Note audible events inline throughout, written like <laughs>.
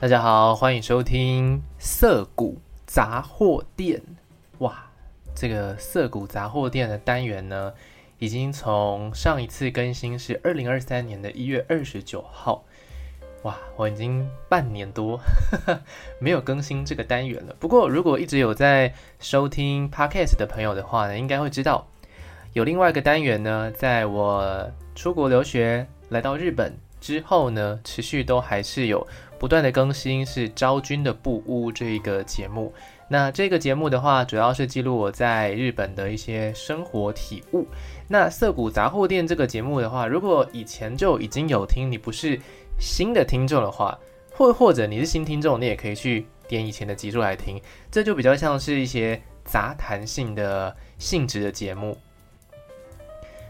大家好，欢迎收听涩谷杂货店。哇，这个涩谷杂货店的单元呢，已经从上一次更新是二零二三年的一月二十九号。哇，我已经半年多呵 <laughs> 呵没有更新这个单元了。不过，如果一直有在收听 Podcast 的朋友的话呢，应该会知道有另外一个单元呢，在我出国留学来到日本之后呢，持续都还是有。不断的更新是昭君的布屋这一个节目，那这个节目的话，主要是记录我在日本的一些生活体悟。那涩谷杂货店这个节目的话，如果以前就已经有听，你不是新的听众的话，或或者你是新听众，你也可以去点以前的集数来听，这就比较像是一些杂谈性的性质的节目。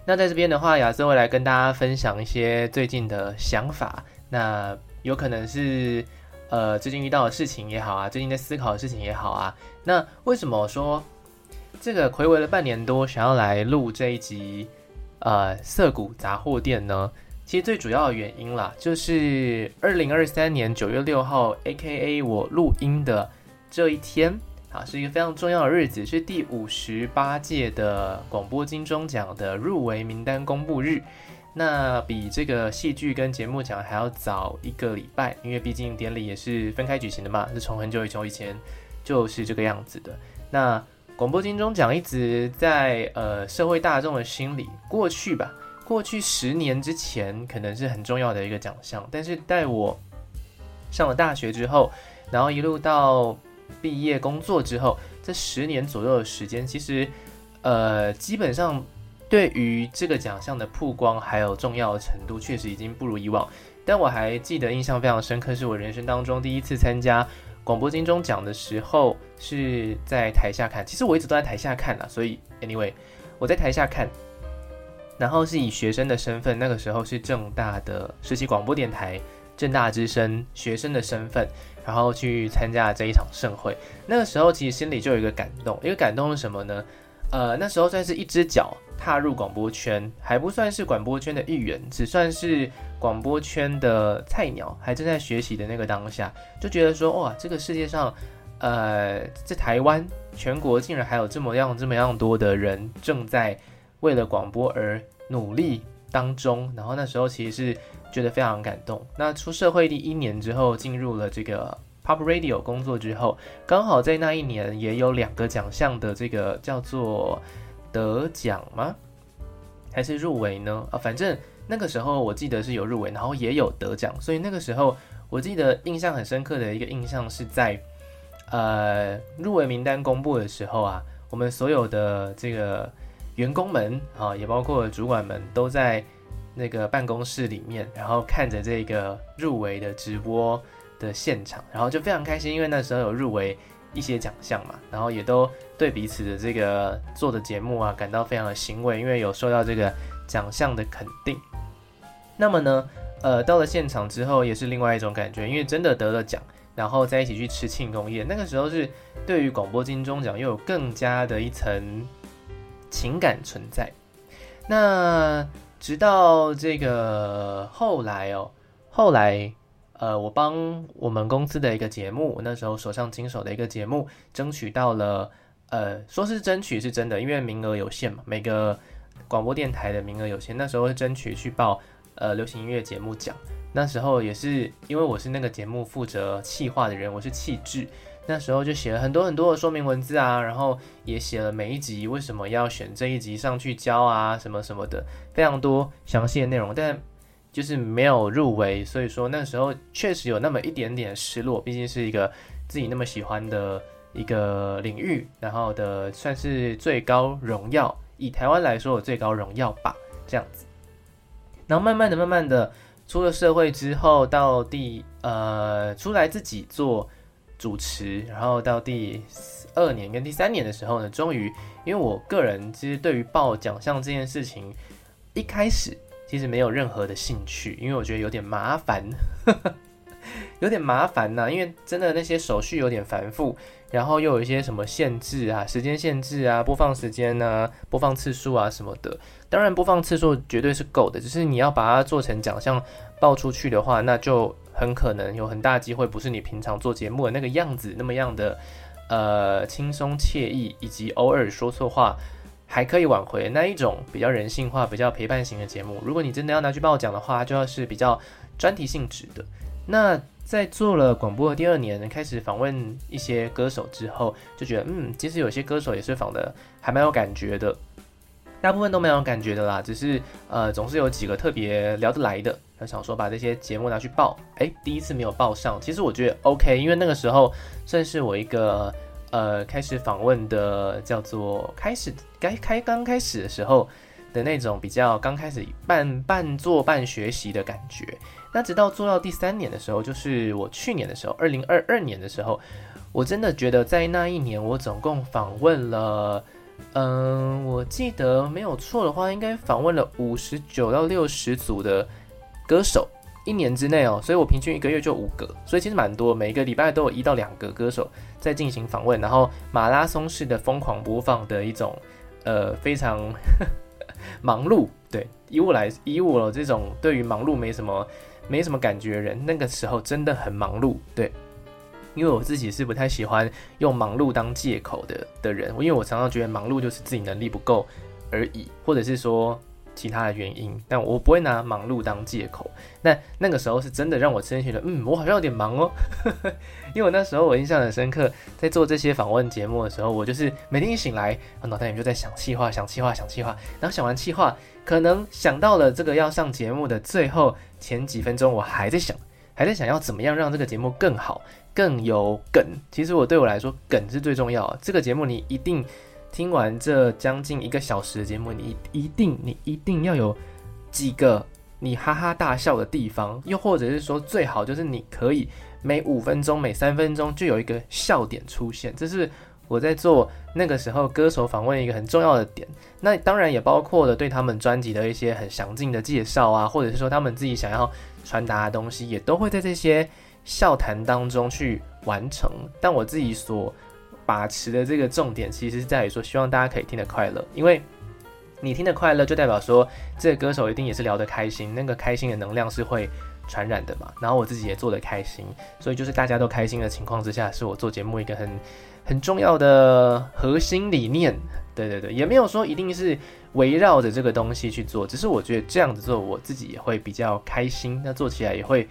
那在这边的话，亚瑟会来跟大家分享一些最近的想法。那有可能是，呃，最近遇到的事情也好啊，最近在思考的事情也好啊。那为什么说这个睽违了半年多，想要来录这一集，呃，涩谷杂货店呢？其实最主要的原因啦，就是二零二三年九月六号，AKA 我录音的这一天啊，是一个非常重要的日子，是第五十八届的广播金钟奖的入围名单公布日。那比这个戏剧跟节目奖还要早一个礼拜，因为毕竟典礼也是分开举行的嘛，是从很久以前以前就是这个样子的。那广播金钟奖一直在呃社会大众的心里，过去吧，过去十年之前可能是很重要的一个奖项，但是在我上了大学之后，然后一路到毕业工作之后，这十年左右的时间，其实呃基本上。对于这个奖项的曝光还有重要的程度，确实已经不如以往。但我还记得印象非常深刻，是我人生当中第一次参加广播金钟奖的时候，是在台下看。其实我一直都在台下看啊，所以 anyway，我在台下看，然后是以学生的身份，那个时候是正大的实习广播电台正大之声学生的身份，然后去参加这一场盛会。那个时候其实心里就有一个感动，一个感动是什么呢？呃，那时候算是一只脚踏入广播圈，还不算是广播圈的一员，只算是广播圈的菜鸟，还正在学习的那个当下，就觉得说，哇，这个世界上，呃，在台湾全国竟然还有这么样这么样多的人正在为了广播而努力当中。然后那时候其实是觉得非常感动。那出社会第一年之后，进入了这个。Pop Radio 工作之后，刚好在那一年也有两个奖项的这个叫做得奖吗？还是入围呢？啊，反正那个时候我记得是有入围，然后也有得奖，所以那个时候我记得印象很深刻的一个印象是在呃入围名单公布的时候啊，我们所有的这个员工们啊，也包括主管们都在那个办公室里面，然后看着这个入围的直播。的现场，然后就非常开心，因为那时候有入围一些奖项嘛，然后也都对彼此的这个做的节目啊感到非常的欣慰，因为有受到这个奖项的肯定。那么呢，呃，到了现场之后也是另外一种感觉，因为真的得了奖，然后在一起去吃庆功宴，那个时候是对于广播金钟奖又有更加的一层情感存在。那直到这个后来哦，后来。呃，我帮我们公司的一个节目，那时候手上经手的一个节目，争取到了，呃，说是争取是真的，因为名额有限嘛，每个广播电台的名额有限，那时候会争取去报呃流行音乐节目奖。那时候也是因为我是那个节目负责企划的人，我是企制，那时候就写了很多很多的说明文字啊，然后也写了每一集为什么要选这一集上去教啊，什么什么的，非常多详细的内容，但。就是没有入围，所以说那时候确实有那么一点点失落，毕竟是一个自己那么喜欢的一个领域，然后的算是最高荣耀，以台湾来说的最高荣耀吧，这样子。然后慢慢的、慢慢的出了社会之后，到第呃出来自己做主持，然后到第二年跟第三年的时候呢，终于因为我个人其实对于报奖项这件事情一开始。其实没有任何的兴趣，因为我觉得有点麻烦，<laughs> 有点麻烦呐、因为真的那些手续有点繁复，然后又有一些什么限制啊，时间限制啊，播放时间啊，播放次数啊什么的。当然，播放次数绝对是够的，只是你要把它做成奖项报出去的话，那就很可能有很大机会不是你平常做节目的那个样子，那么样的呃轻松惬意，以及偶尔说错话还可以挽回那一种比较人性化、比较陪伴型的节目。如果你真的要拿去报奖的话，就要是比较专题性质的。那在做了广播的第二年，开始访问一些歌手之后，就觉得嗯，其实有些歌手也是访的还蛮有感觉的，大部分都没有感觉的啦，只是呃总是有几个特别聊得来的，他想说把这些节目拿去报，诶，第一次没有报上，其实我觉得 OK，因为那个时候算是我一个呃开始访问的叫做开始该开刚开始的时候的那种比较刚开始半半做半学习的感觉。那直到做到第三年的时候，就是我去年的时候，二零二二年的时候，我真的觉得在那一年，我总共访问了，嗯，我记得没有错的话，应该访问了五十九到六十组的歌手，一年之内哦，所以我平均一个月就五个，所以其实蛮多，每个礼拜都有一到两个歌手在进行访问，然后马拉松式的疯狂播放的一种，呃，非常忙碌。对，以我来，以我这种对于忙碌没什么。没什么感觉的人，那个时候真的很忙碌，对，因为我自己是不太喜欢用忙碌当借口的的人，因为我常常觉得忙碌就是自己能力不够而已，或者是说。其他的原因，但我不会拿忙碌当借口。那那个时候是真的让我真觉得，嗯，我好像有点忙哦。<laughs> 因为我那时候我印象很深刻，在做这些访问节目的时候，我就是每天一醒来，脑袋里面就在想气话、想气话、想气话。然后想完气话，可能想到了这个要上节目的最后前几分钟，我还在想，还在想要怎么样让这个节目更好、更有梗。其实我对我来说，梗是最重要的。这个节目你一定。听完这将近一个小时的节目，你一定你一定要有几个你哈哈大笑的地方，又或者是说最好就是你可以每五分钟、每三分钟就有一个笑点出现，这是我在做那个时候歌手访问一个很重要的点。那当然也包括了对他们专辑的一些很详尽的介绍啊，或者是说他们自己想要传达的东西，也都会在这些笑谈当中去完成。但我自己所把持的这个重点，其实是在于说，希望大家可以听得快乐，因为你听得快乐，就代表说这个歌手一定也是聊得开心，那个开心的能量是会传染的嘛。然后我自己也做得开心，所以就是大家都开心的情况之下，是我做节目一个很很重要的核心理念。对对对，也没有说一定是围绕着这个东西去做，只是我觉得这样子做，我自己也会比较开心，那做起来也会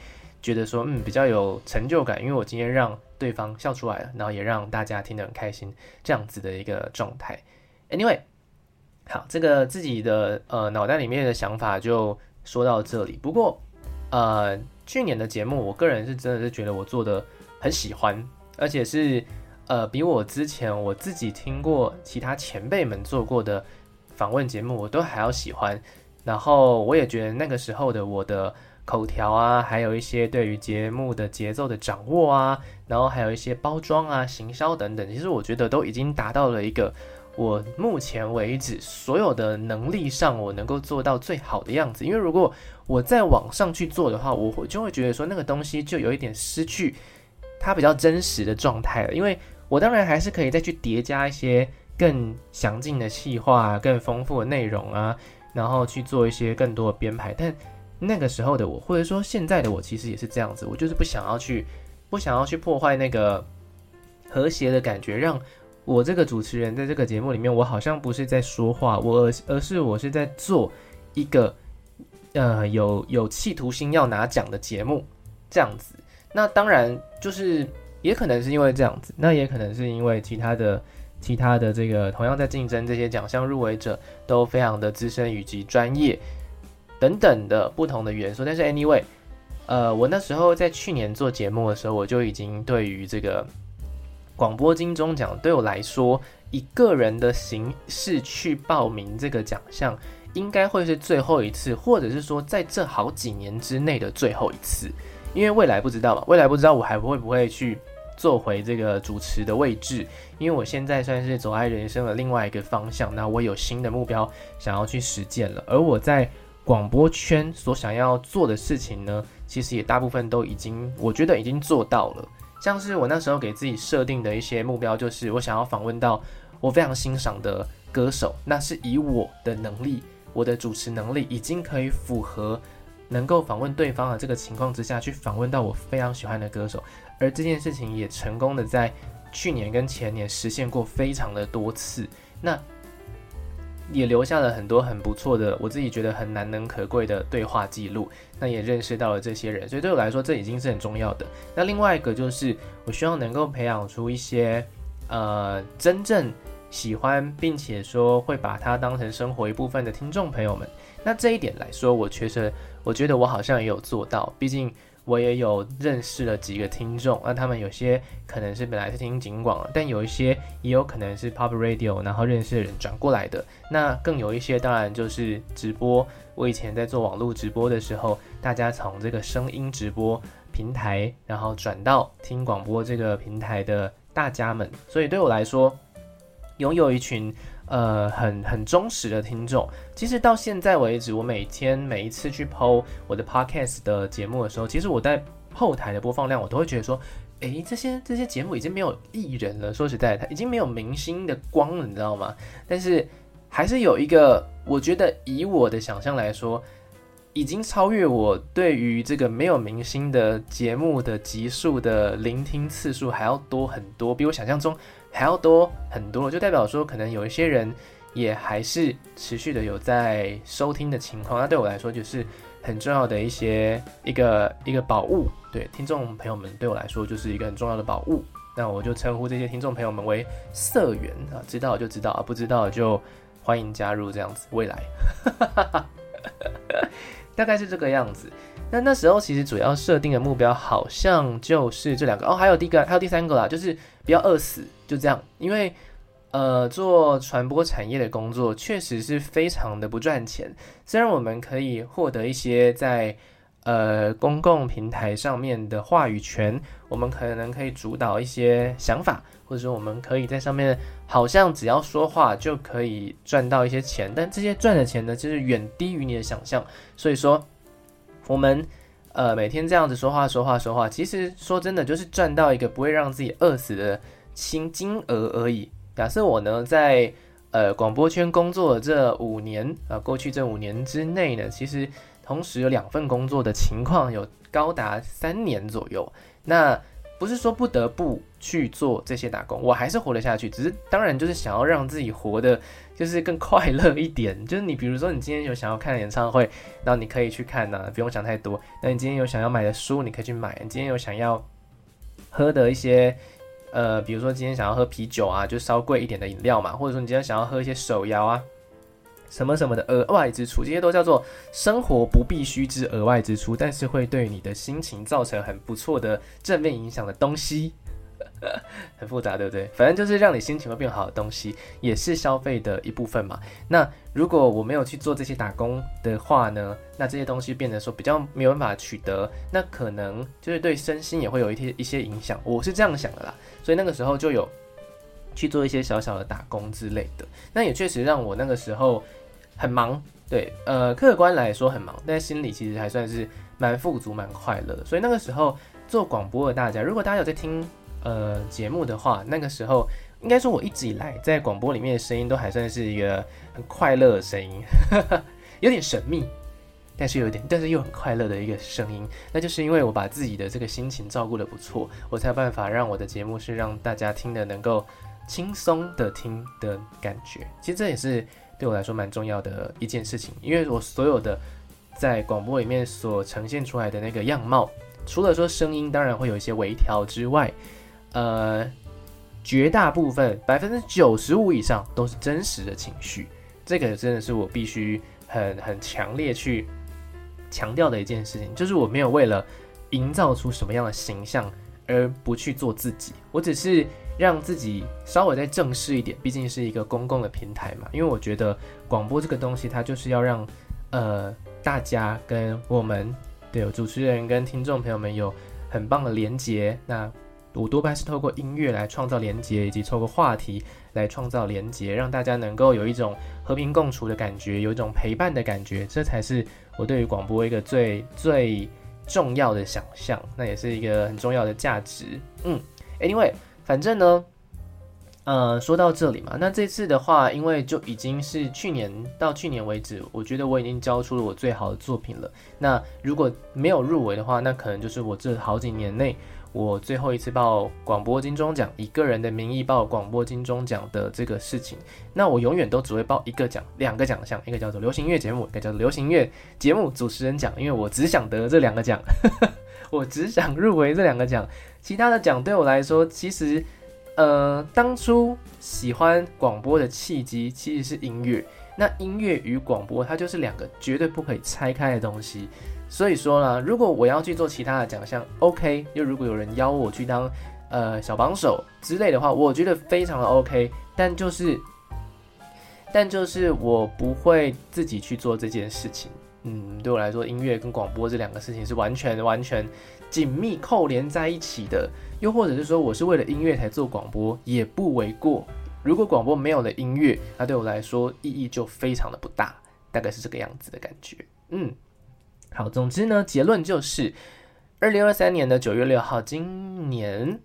觉得说，嗯，比较有成就感，因为我今天让。对方笑出来了，然后也让大家听得很开心，这样子的一个状态。Anyway，好，这个自己的呃脑袋里面的想法就说到这里。不过，呃，去年的节目，我个人是真的是觉得我做的很喜欢，而且是呃比我之前我自己听过其他前辈们做过的访问节目，我都还要喜欢。然后我也觉得那个时候的我的。口条啊，还有一些对于节目的节奏的掌握啊，然后还有一些包装啊、行销等等，其实我觉得都已经达到了一个我目前为止所有的能力上我能够做到最好的样子。因为如果我再往上去做的话，我会就会觉得说那个东西就有一点失去它比较真实的状态了。因为我当然还是可以再去叠加一些更详尽的细化、更丰富的内容啊，然后去做一些更多的编排，但。那个时候的我，或者说现在的我，其实也是这样子。我就是不想要去，不想要去破坏那个和谐的感觉，让我这个主持人在这个节目里面，我好像不是在说话，我而而是我是在做一个呃有有企图心要拿奖的节目这样子。那当然就是也可能是因为这样子，那也可能是因为其他的其他的这个同样在竞争这些奖项入围者都非常的资深以及专业。等等的不同的元素，但是 anyway，呃，我那时候在去年做节目的时候，我就已经对于这个广播金钟奖对我来说，以个人的形式去报名这个奖项，应该会是最后一次，或者是说在这好几年之内的最后一次，因为未来不知道嘛，未来不知道我还会不会去做回这个主持的位置，因为我现在算是走在人生的另外一个方向，那我有新的目标想要去实践了，而我在。广播圈所想要做的事情呢，其实也大部分都已经，我觉得已经做到了。像是我那时候给自己设定的一些目标，就是我想要访问到我非常欣赏的歌手，那是以我的能力，我的主持能力已经可以符合能够访问对方的这个情况之下去访问到我非常喜欢的歌手，而这件事情也成功的在去年跟前年实现过非常的多次，那。也留下了很多很不错的，我自己觉得很难能可贵的对话记录。那也认识到了这些人，所以对我来说，这已经是很重要的。那另外一个就是，我希望能够培养出一些，呃，真正喜欢并且说会把它当成生活一部分的听众朋友们。那这一点来说，我确实，我觉得我好像也有做到。毕竟。我也有认识了几个听众，那他们有些可能是本来是听警广，但有一些也有可能是 Pop Radio，然后认识的人转过来的。那更有一些当然就是直播。我以前在做网络直播的时候，大家从这个声音直播平台，然后转到听广播这个平台的大家们，所以对我来说，拥有一群。呃，很很忠实的听众。其实到现在为止，我每天每一次去 PO 我的 Podcast 的节目的时候，其实我在后台的播放量，我都会觉得说，诶，这些这些节目已经没有艺人了。说实在，它已经没有明星的光了，你知道吗？但是还是有一个，我觉得以我的想象来说，已经超越我对于这个没有明星的节目的集数的聆听次数还要多很多，比我想象中。还要多很多，就代表说，可能有一些人也还是持续的有在收听的情况。那对我来说，就是很重要的一些一个一个宝物。对听众朋友们，对我来说就是一个很重要的宝物。那我就称呼这些听众朋友们为社员啊，知道就知道啊，不知道就欢迎加入这样子。未来，<laughs> 大概是这个样子。那那时候其实主要设定的目标好像就是这两个哦，还有第一个，还有第三个啦，就是不要饿死，就这样。因为呃，做传播产业的工作确实是非常的不赚钱。虽然我们可以获得一些在呃公共平台上面的话语权，我们可能可以主导一些想法，或者说我们可以在上面好像只要说话就可以赚到一些钱，但这些赚的钱呢，就是远低于你的想象。所以说。我们呃每天这样子说话说话说话，其实说真的就是赚到一个不会让自己饿死的金金额而已。假设我呢在呃广播圈工作的这五年、呃，过去这五年之内呢，其实同时有两份工作的情况有高达三年左右。那不是说不得不去做这些打工，我还是活得下去。只是当然就是想要让自己活得就是更快乐一点。就是你比如说你今天有想要看演唱会，那你可以去看呐、不用想太多。那你今天有想要买的书，你可以去买。你今天有想要喝的一些，呃，比如说今天想要喝啤酒啊，就稍贵一点的饮料嘛，或者说你今天想要喝一些手摇啊。什么什么的额外支出，这些都叫做生活不必须之额外支出，但是会对你的心情造成很不错的正面影响的东西，<laughs> 很复杂，对不对？反正就是让你心情会变好的东西，也是消费的一部分嘛。那如果我没有去做这些打工的话呢，那这些东西变得说比较没有办法取得，那可能就是对身心也会有一些一些影响。我是这样想的啦，所以那个时候就有去做一些小小的打工之类的，那也确实让我那个时候。很忙，对，呃，客观来说很忙，但心里其实还算是蛮富足、蛮快乐的。所以那个时候做广播的大家，如果大家有在听呃节目的话，那个时候应该说我一直以来在广播里面的声音都还算是一个很快乐的声音，<laughs> 有点神秘，但是有点，但是又很快乐的一个声音。那就是因为我把自己的这个心情照顾得不错，我才有办法让我的节目是让大家听的能够轻松的听的感觉。其实这也是。对我来说蛮重要的一件事情，因为我所有的在广播里面所呈现出来的那个样貌，除了说声音当然会有一些微调之外，呃，绝大部分百分之九十五以上都是真实的情绪，这个真的是我必须很很强烈去强调的一件事情，就是我没有为了营造出什么样的形象而不去做自己，我只是。让自己稍微再正式一点，毕竟是一个公共的平台嘛。因为我觉得广播这个东西，它就是要让呃大家跟我们，对，主持人跟听众朋友们有很棒的连接。那我多半是透过音乐来创造连接，以及透过话题来创造连接，让大家能够有一种和平共处的感觉，有一种陪伴的感觉。这才是我对于广播一个最最重要的想象，那也是一个很重要的价值。嗯，Anyway，反正呢。呃，说到这里嘛，那这次的话，因为就已经是去年到去年为止，我觉得我已经交出了我最好的作品了。那如果没有入围的话，那可能就是我这好几年内我最后一次报广播金钟奖，以个人的名义报广播金钟奖的这个事情。那我永远都只会报一个奖，两个奖项，一个叫做流行音乐节目，一个叫做流行乐节目主持人奖，因为我只想得这两个奖，<laughs> 我只想入围这两个奖，其他的奖对我来说其实。呃，当初喜欢广播的契机其实是音乐。那音乐与广播，它就是两个绝对不可以拆开的东西。所以说呢，如果我要去做其他的奖项，OK。又如果有人邀我去当呃小帮手之类的话，我觉得非常的 OK。但就是，但就是我不会自己去做这件事情。嗯，对我来说，音乐跟广播这两个事情是完全完全紧密扣连在一起的。又或者是说，我是为了音乐才做广播，也不为过。如果广播没有了音乐，那对我来说意义就非常的不大，大概是这个样子的感觉。嗯，好，总之呢，结论就是，二零二三年的九月六号，今年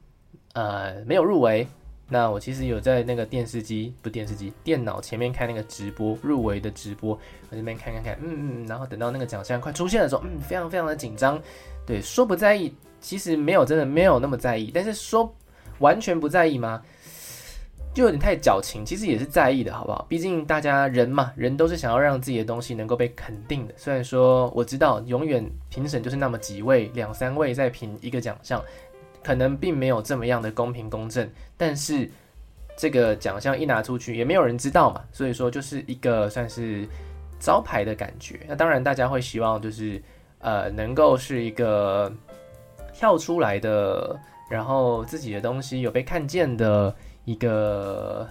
呃没有入围。那我其实有在那个电视机，不电视机，电脑前面看那个直播入围的直播，我这边看看看，嗯嗯，然后等到那个奖项快出现的时候，嗯，非常非常的紧张。对，说不在意。其实没有，真的没有那么在意。但是说完全不在意吗？就有点太矫情。其实也是在意的，好不好？毕竟大家人嘛，人都是想要让自己的东西能够被肯定的。虽然说我知道，永远评审就是那么几位、两三位在评一个奖项，可能并没有这么样的公平公正。但是这个奖项一拿出去，也没有人知道嘛。所以说，就是一个算是招牌的感觉。那当然，大家会希望就是呃，能够是一个。跳出来的，然后自己的东西有被看见的一个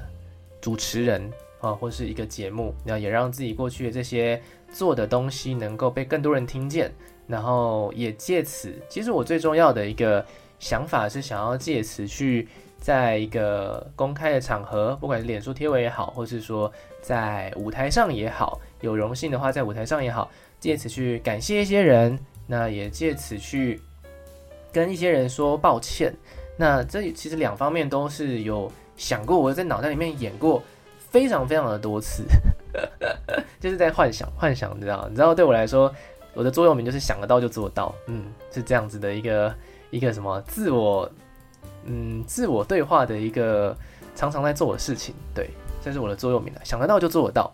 主持人啊，或是一个节目，那也让自己过去的这些做的东西能够被更多人听见，然后也借此，其实我最重要的一个想法是想要借此去在一个公开的场合，不管是脸书贴文也好，或是说在舞台上也好，有荣幸的话在舞台上也好，借此去感谢一些人，那也借此去。跟一些人说抱歉，那这其实两方面都是有想过，我在脑袋里面演过非常非常的多次，<laughs> 就是在幻想幻想，你知道？你知道对我来说，我的座右铭就是想得到就做到，嗯，是这样子的一个一个什么自我，嗯，自我对话的一个常常在做的事情，对，这是我的座右铭了，想得到就做得到。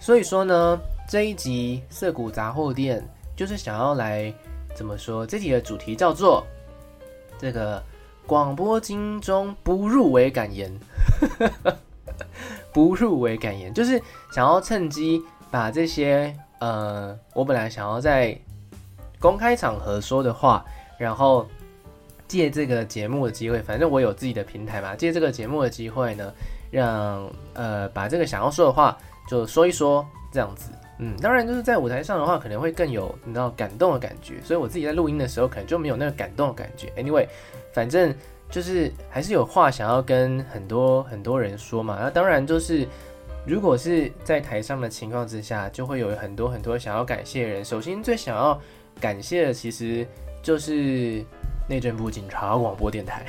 所以说呢，这一集涩谷杂货店就是想要来。怎么说？这集的主题叫做“这个广播金钟不入围感言”，<laughs> 不入围感言就是想要趁机把这些呃，我本来想要在公开场合说的话，然后借这个节目的机会，反正我有自己的平台嘛，借这个节目的机会呢，让呃把这个想要说的话就说一说，这样子。嗯，当然就是在舞台上的话，可能会更有你知道感动的感觉，所以我自己在录音的时候，可能就没有那个感动的感觉。Anyway，反正就是还是有话想要跟很多很多人说嘛。那当然就是，如果是在台上的情况之下，就会有很多很多想要感谢的人。首先最想要感谢的，其实就是内政部警察广播电台，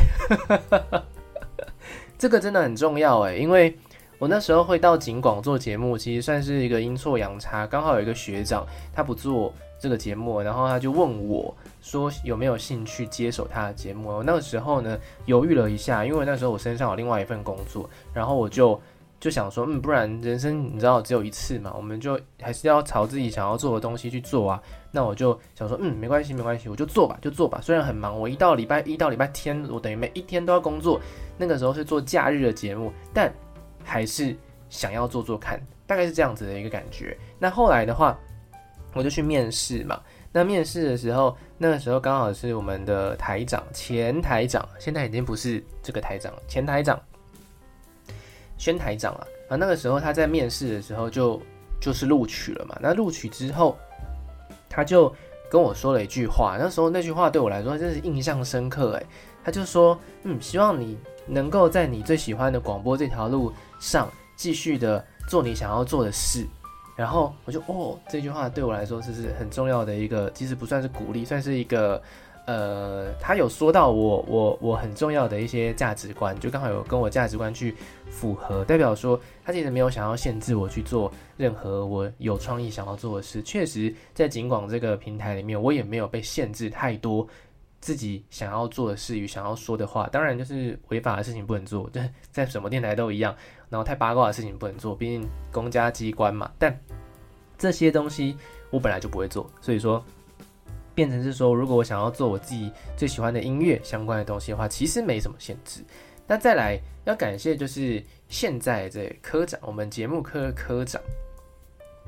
<laughs> 这个真的很重要诶，因为。我那时候会到景广做节目，其实算是一个阴错阳差。刚好有一个学长，他不做这个节目，然后他就问我说有没有兴趣接手他的节目。我那个时候呢犹豫了一下，因为那时候我身上有另外一份工作，然后我就就想说，嗯，不然人生你知道只有一次嘛，我们就还是要朝自己想要做的东西去做啊。那我就想说，嗯，没关系，没关系，我就做吧，就做吧。虽然很忙，我一到礼拜一到礼拜天，我等于每一天都要工作。那个时候是做假日的节目，但。还是想要做做看，大概是这样子的一个感觉。那后来的话，我就去面试嘛。那面试的时候，那个时候刚好是我们的台长，前台长，现在已经不是这个台长，前台长，宣台长了啊。那个时候他在面试的时候就就是录取了嘛。那录取之后，他就跟我说了一句话。那时候那句话对我来说真是印象深刻诶，他就说：“嗯，希望你能够在你最喜欢的广播这条路。”上继续的做你想要做的事，然后我就哦，这句话对我来说这是很重要的一个，其实不算是鼓励，算是一个。呃，他有说到我我我很重要的一些价值观，就刚好有跟我价值观去符合，代表说他其实没有想要限制我去做任何我有创意想要做的事。确实，在警广这个平台里面，我也没有被限制太多自己想要做的事与想要说的话。当然，就是违法的事情不能做，就在什么电台都一样。然后太八卦的事情不能做，毕竟公家机关嘛。但这些东西我本来就不会做，所以说。变成是说，如果我想要做我自己最喜欢的音乐相关的东西的话，其实没什么限制。那再来要感谢就是现在这科长，我们节目科科长，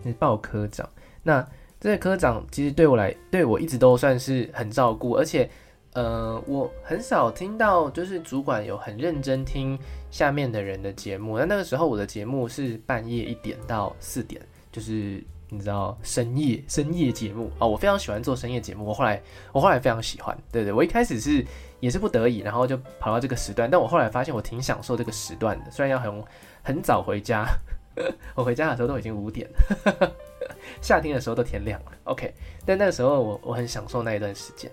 是报科长。那这个科长其实对我来，对我一直都算是很照顾，而且呃，我很少听到就是主管有很认真听下面的人的节目。那那个时候我的节目是半夜一点到四点，就是。你知道深夜深夜节目啊、哦，我非常喜欢做深夜节目。我后来我后来非常喜欢，对对，我一开始是也是不得已，然后就跑到这个时段。但我后来发现我挺享受这个时段的，虽然要很很早回家，<laughs> 我回家的时候都已经五点了，<laughs> 夏天的时候都天亮了。OK，但那个时候我我很享受那一段时间。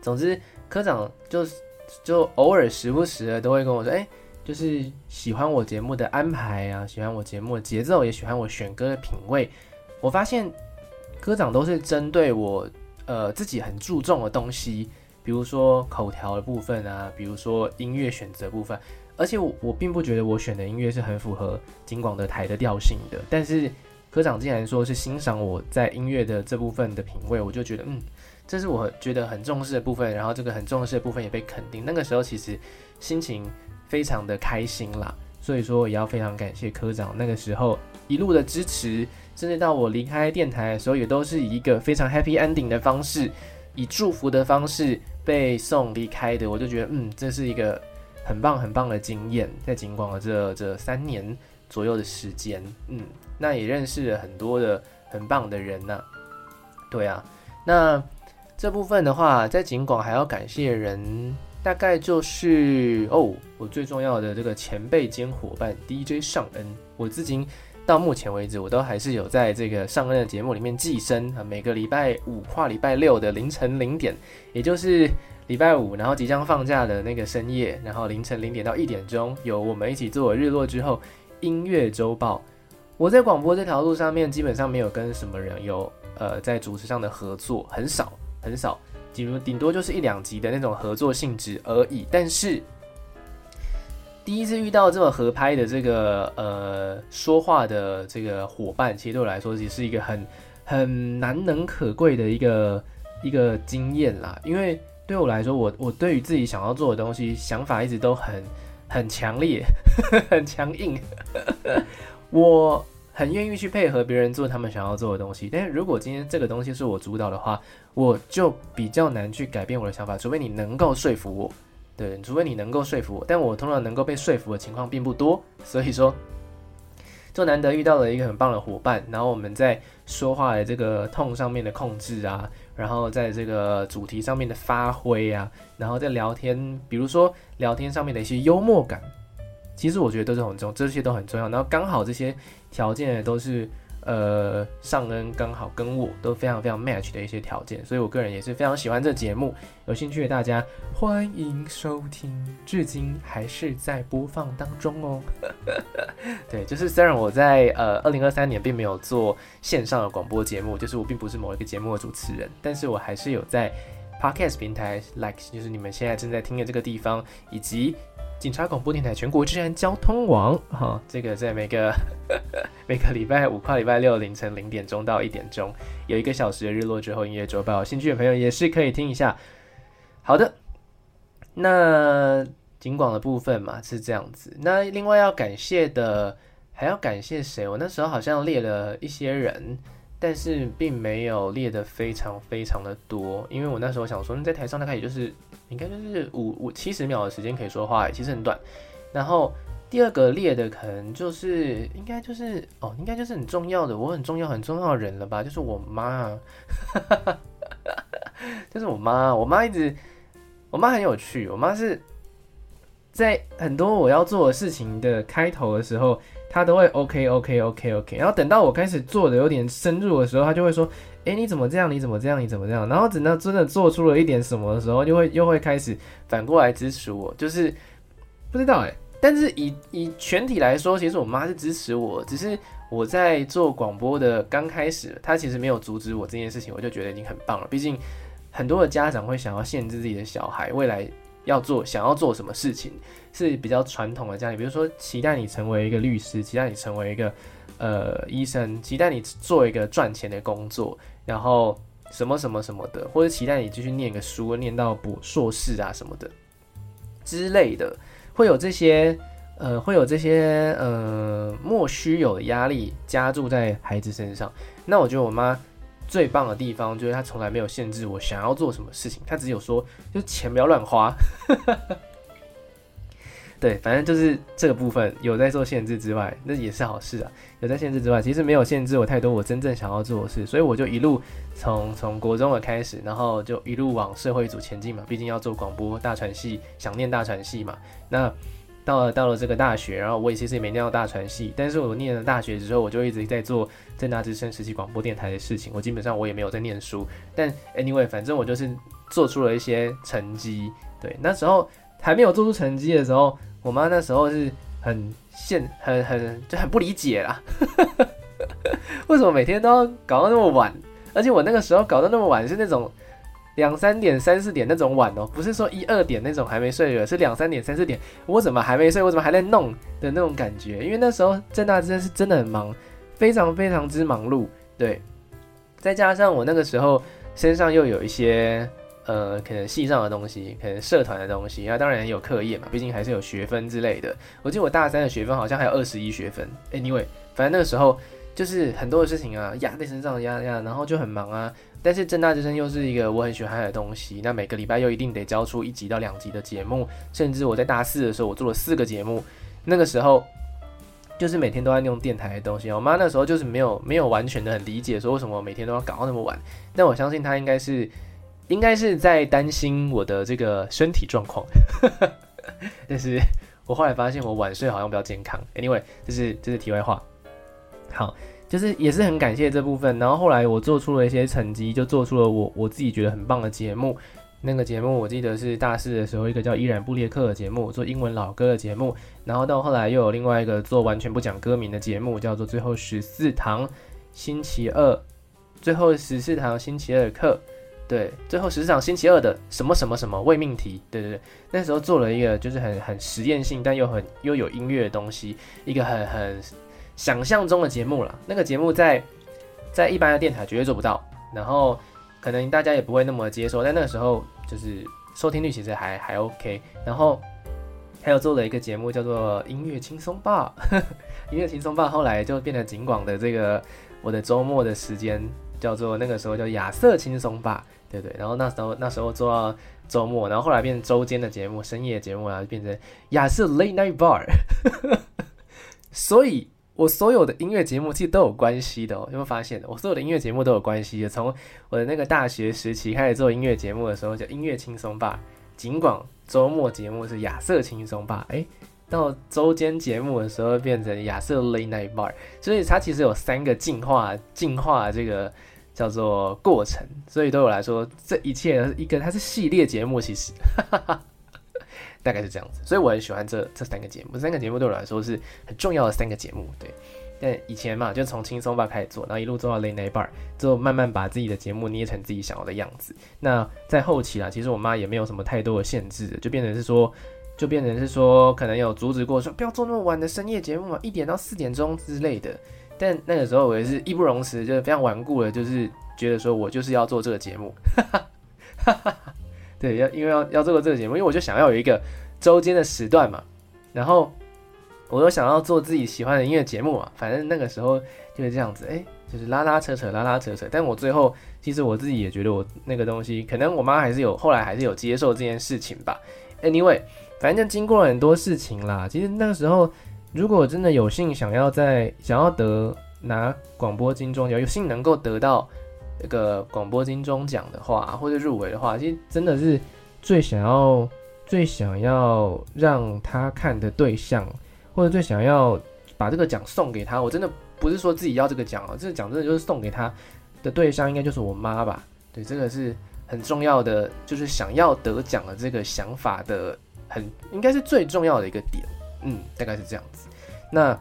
总之，科长就是就偶尔时不时的都会跟我说，哎。就是喜欢我节目的安排啊，喜欢我节目的节奏，也喜欢我选歌的品味。我发现科长都是针对我呃自己很注重的东西，比如说口条的部分啊，比如说音乐选择部分。而且我我并不觉得我选的音乐是很符合警广的台的调性的，但是科长既然说是欣赏我在音乐的这部分的品味，我就觉得嗯，这是我觉得很重视的部分。然后这个很重视的部分也被肯定，那个时候其实心情。非常的开心啦，所以说也要非常感谢科长那个时候一路的支持，甚至到我离开电台的时候，也都是以一个非常 happy ending 的方式，以祝福的方式被送离开的。我就觉得，嗯，这是一个很棒很棒的经验，在警广的这这三年左右的时间，嗯，那也认识了很多的很棒的人呐、对啊，那这部分的话，在尽管还要感谢人。大概就是哦，我最重要的这个前辈兼伙伴 DJ 尚恩，我至今到目前为止，我都还是有在这个尚恩的节目里面寄生啊。每个礼拜五跨礼拜六的凌晨零点，也就是礼拜五，然后即将放假的那个深夜，然后凌晨零点到一点钟，有我们一起做日落之后音乐周报。我在广播这条路上面，基本上没有跟什么人有呃在主持上的合作，很少很少。比如顶多就是一两集的那种合作性质而已，但是第一次遇到这么合拍的这个呃说话的这个伙伴，其实对我来说也是一个很很难能可贵的一个一个经验啦。因为对我来说，我我对于自己想要做的东西，想法一直都很很强烈，<laughs> 很强硬，我。很愿意去配合别人做他们想要做的东西，但是如果今天这个东西是我主导的话，我就比较难去改变我的想法，除非你能够说服我，对，除非你能够说服我，但我通常能够被说服的情况并不多，所以说，就难得遇到了一个很棒的伙伴，然后我们在说话的这个痛上面的控制啊，然后在这个主题上面的发挥啊，然后在聊天，比如说聊天上面的一些幽默感。其实我觉得都是很重，这些都很重要。然后刚好这些条件都是，呃，尚恩刚好跟我都非常非常 match 的一些条件，所以我个人也是非常喜欢这节目。有兴趣的大家欢迎收听，至今还是在播放当中哦。<laughs> 对，就是虽然我在呃二零二三年并没有做线上的广播节目，就是我并不是某一个节目的主持人，但是我还是有在 podcast 平台，like 就是你们现在正在听的这个地方，以及。警察广播电台全国治安交通网，哈、这个在每个 <laughs> 每个礼拜五跨礼拜六凌晨零点钟到一点钟，有一个小时的日落之后音乐周报，兴趣的朋友也是可以听一下。好的，那警广的部分嘛是这样子，那另外要感谢的还要感谢谁？我那时候好像列了一些人。但是并没有列得非常非常的多，因为我那时候想说，你在台上大概也就是应该就是五五七十秒的时间可以说话，其实很短。然后第二个列的可能就是应该就是哦，应该就是很重要的，我很重要很重要的人了吧？就是我妈，<laughs> 就是我妈，我妈一直，我妈很有趣，我妈是在很多我要做的事情的开头的时候，他都会 OK OK OK OK，然后等到我开始做的有点深入的时候，他就会说：“哎，你怎么这样？你怎么这样？你怎么这样？”然后等到真的做出了一点什么的时候，就会又会开始反过来支持我，就是不知道哎。但是以以全体来说，其实我妈是支持我，只是我在做广播的刚开始，她其实没有阻止我这件事情，我就觉得已经很棒了。毕竟很多的家长会想要限制自己的小孩未来要做想要做什么事情，是比较传统的家庭，比如说期待你成为一个律师，期待你成为一个呃医生，期待你做一个赚钱的工作，然后什么什么什么的，或者期待你继续念个书，念到博硕士啊什么的之类的。会有这些，呃，会有这些，呃，莫须有的压力加注在孩子身上。那我觉得我妈最棒的地方就是她从来没有限制我想要做什么事情，她只有说，就钱不要乱花。<laughs> 对，反正就是这个部分有在做限制之外，那也是好事啊。有在限制之外，其实没有限制我太多我真正想要做的事，所以我就一路从从国中的开始，然后就一路往社会组前进嘛。毕竟要做广播大传系，想念大传系嘛。那到了到了这个大学，然后我也其实也没念到大传系，但是我念了大学之后，我就一直在做正大之声实习广播电台的事情。我基本上我也没有在念书，但 anyway，反正我就是做出了一些成绩。对，那时候还没有做出成绩的时候。我妈那时候是很现很很就很不理解啦，<laughs> 为什么每天都要搞到那么晚？而且我那个时候搞到那么晚是那种两三点、三四点那种晚哦，不是说一二点那种还没睡的，是两三点、三四点，我怎么还没睡？我怎么还在弄的那种感觉？因为那时候政大真的是真的很忙，非常非常之忙碌，对，再加上我那个时候身上又有一些。呃，可能系上的东西，可能社团的东西，那当然有课业嘛，毕竟还是有学分之类的。我记得我大三的学分好像还有二十一学分。Anyway，反正那个时候就是很多的事情啊压在身上压压，然后就很忙啊。但是正大之声又是一个我很喜欢的东西，那每个礼拜又一定得交出一集到两集的节目，甚至我在大四的时候我做了四个节目，那个时候就是每天都在用电台的东西。我妈那时候就是没有没有完全的很理解说为什么每天都要搞到那么晚，但我相信她应该是。应该是在担心我的这个身体状况，<laughs> 但是我后来发现我晚睡好像比较健康。Anyway，这是这是题外话。好，就是也是很感谢这部分。然后后来我做出了一些成绩，就做出了我我自己觉得很棒的节目。那个节目我记得是大四的时候，一个叫依然布列克的节目，做英文老歌的节目。然后到后来又有另外一个做完全不讲歌名的节目，叫做最后十四堂星期二，最后十四堂星期二课。对，最后十四场星期二的什么什么什么未命题，对对对，那时候做了一个就是很很实验性，但又很又有音乐的东西，一个很很想象中的节目了。那个节目在在一般的电台绝对做不到，然后可能大家也不会那么接受，但那个时候就是收听率其实还还 OK。然后还有做了一个节目叫做音乐轻松吧，<laughs> 音乐轻松吧后来就变成警广的这个我的周末的时间，叫做那个时候叫亚瑟轻松吧。对对，然后那时候那时候做到周末，然后后来变成周间的节目、深夜节目啊，变成亚瑟 Late Night Bar。<laughs> 所以，我所有的音乐节目其实都有关系的哦，有没有发现？我所有的音乐节目都有关系的。从我的那个大学时期开始做音乐节目的时候，叫音乐轻松吧。尽管周末节目是亚瑟轻松吧，哎，到周间节目的时候变成亚瑟 Late Night Bar。所以它其实有三个进化，进化这个。叫做过程，所以对我来说，这一切一个它是系列节目，其实大概是这样子，所以我很喜欢这这三个节目。这三个节目对我来说是很重要的三个节目，对。但以前嘛，就从轻松吧开始做，然后一路做到 Late Night Bar，之后慢慢把自己的节目捏成自己想要的样子。那在后期啦，其实我妈也没有什么太多的限制，就变成是说，就变成是说，可能有阻止过说不要做那么晚的深夜节目嘛，一点到四点钟之类的。但那个时候我也是义不容辞，就是非常顽固的，就是觉得说我就是要做这个节目，<laughs> 对，要因为要要做这个节目，因为我就想要有一个周间的时段嘛，然后我又想要做自己喜欢的音乐节目嘛，反正那个时候就是这样子，哎，就是拉拉扯扯，拉拉扯扯，但我最后其实我自己也觉得我那个东西，可能我妈还是有后来还是有接受这件事情吧。Anyway，反正经过了很多事情啦，其实那个时候。如果真的有幸想要在想要得拿广播金钟奖，有幸能够得到那个广播金钟奖的话，或者入围的话，其实真的是最想要最想要让他看的对象，或者最想要把这个奖送给他，我真的不是说自己要这个奖哦，这个奖真的就是送给他的对象，应该就是我妈吧？对，这个是很重要的，就是想要得奖的这个想法的很，应该是最重要的一个点。嗯，大概是这样子。那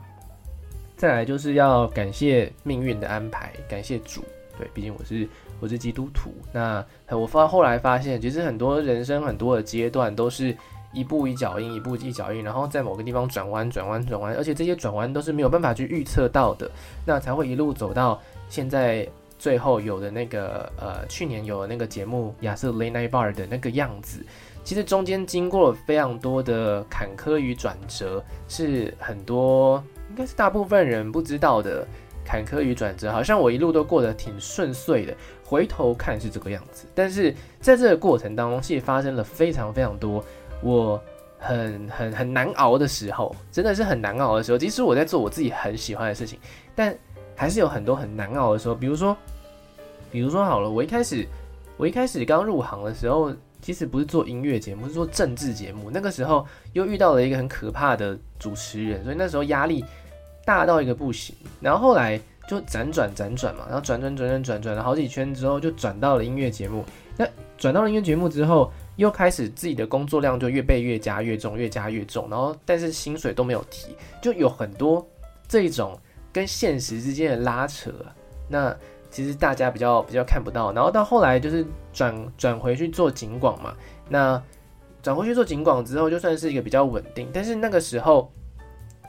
再来就是要感谢命运的安排，感谢主。对，毕竟我是。我是基督徒，那我发后来发现，其实很多人生很多的阶段都是一步一脚印，一步一脚印，然后在某个地方转弯，转弯，转弯，而且这些转弯都是没有办法去预测到的，那才会一路走到现在最后有的那个呃，去年有的那个节目亚瑟雷奈巴尔的那个样子。其实中间经过了非常多的坎坷与转折，是很多应该是大部分人不知道的。坎坷与转折，好像我一路都过得挺顺遂的。回头看是这个样子，但是在这个过程当中，其实发生了非常非常多我很很很难熬的时候，真的是很难熬的时候。即使我在做我自己很喜欢的事情，但还是有很多很难熬的时候。比如说，比如说好了，我一开始我一开始刚入行的时候，其实不是做音乐节目，是做政治节目。那个时候又遇到了一个很可怕的主持人，所以那时候压力。大到一个不行，然后后来就辗转辗转嘛，然后转转转转转转了好几圈之后，就转到了音乐节目。那转到了音乐节目之后，又开始自己的工作量就越被越加越重，越加越重。然后但是薪水都没有提，就有很多这种跟现实之间的拉扯。那其实大家比较比较看不到。然后到后来就是转转回去做警广嘛。那转回去做警广之后，就算是一个比较稳定，但是那个时候。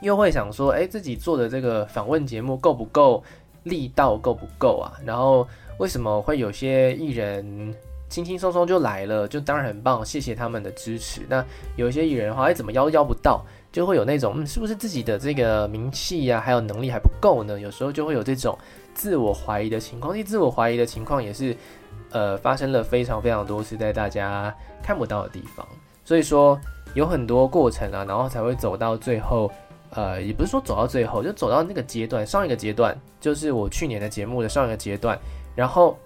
又会想说，哎，自己做的这个访问节目够不够力道，够不够啊？然后为什么会有些艺人轻轻松松就来了，就当然很棒，谢谢他们的支持。那有一些艺人的话，哎，怎么邀邀不到，就会有那种，嗯，是不是自己的这个名气呀，还有能力还不够呢？有时候就会有这种自我怀疑的情况。这自我怀疑的情况也是，呃，发生了非常非常多次在大家看不到的地方。所以说有很多过程啊，然后才会走到最后。呃，也不是说走到最后，就走到那个阶段，上一个阶段就是我去年的节目的上一个阶段，然后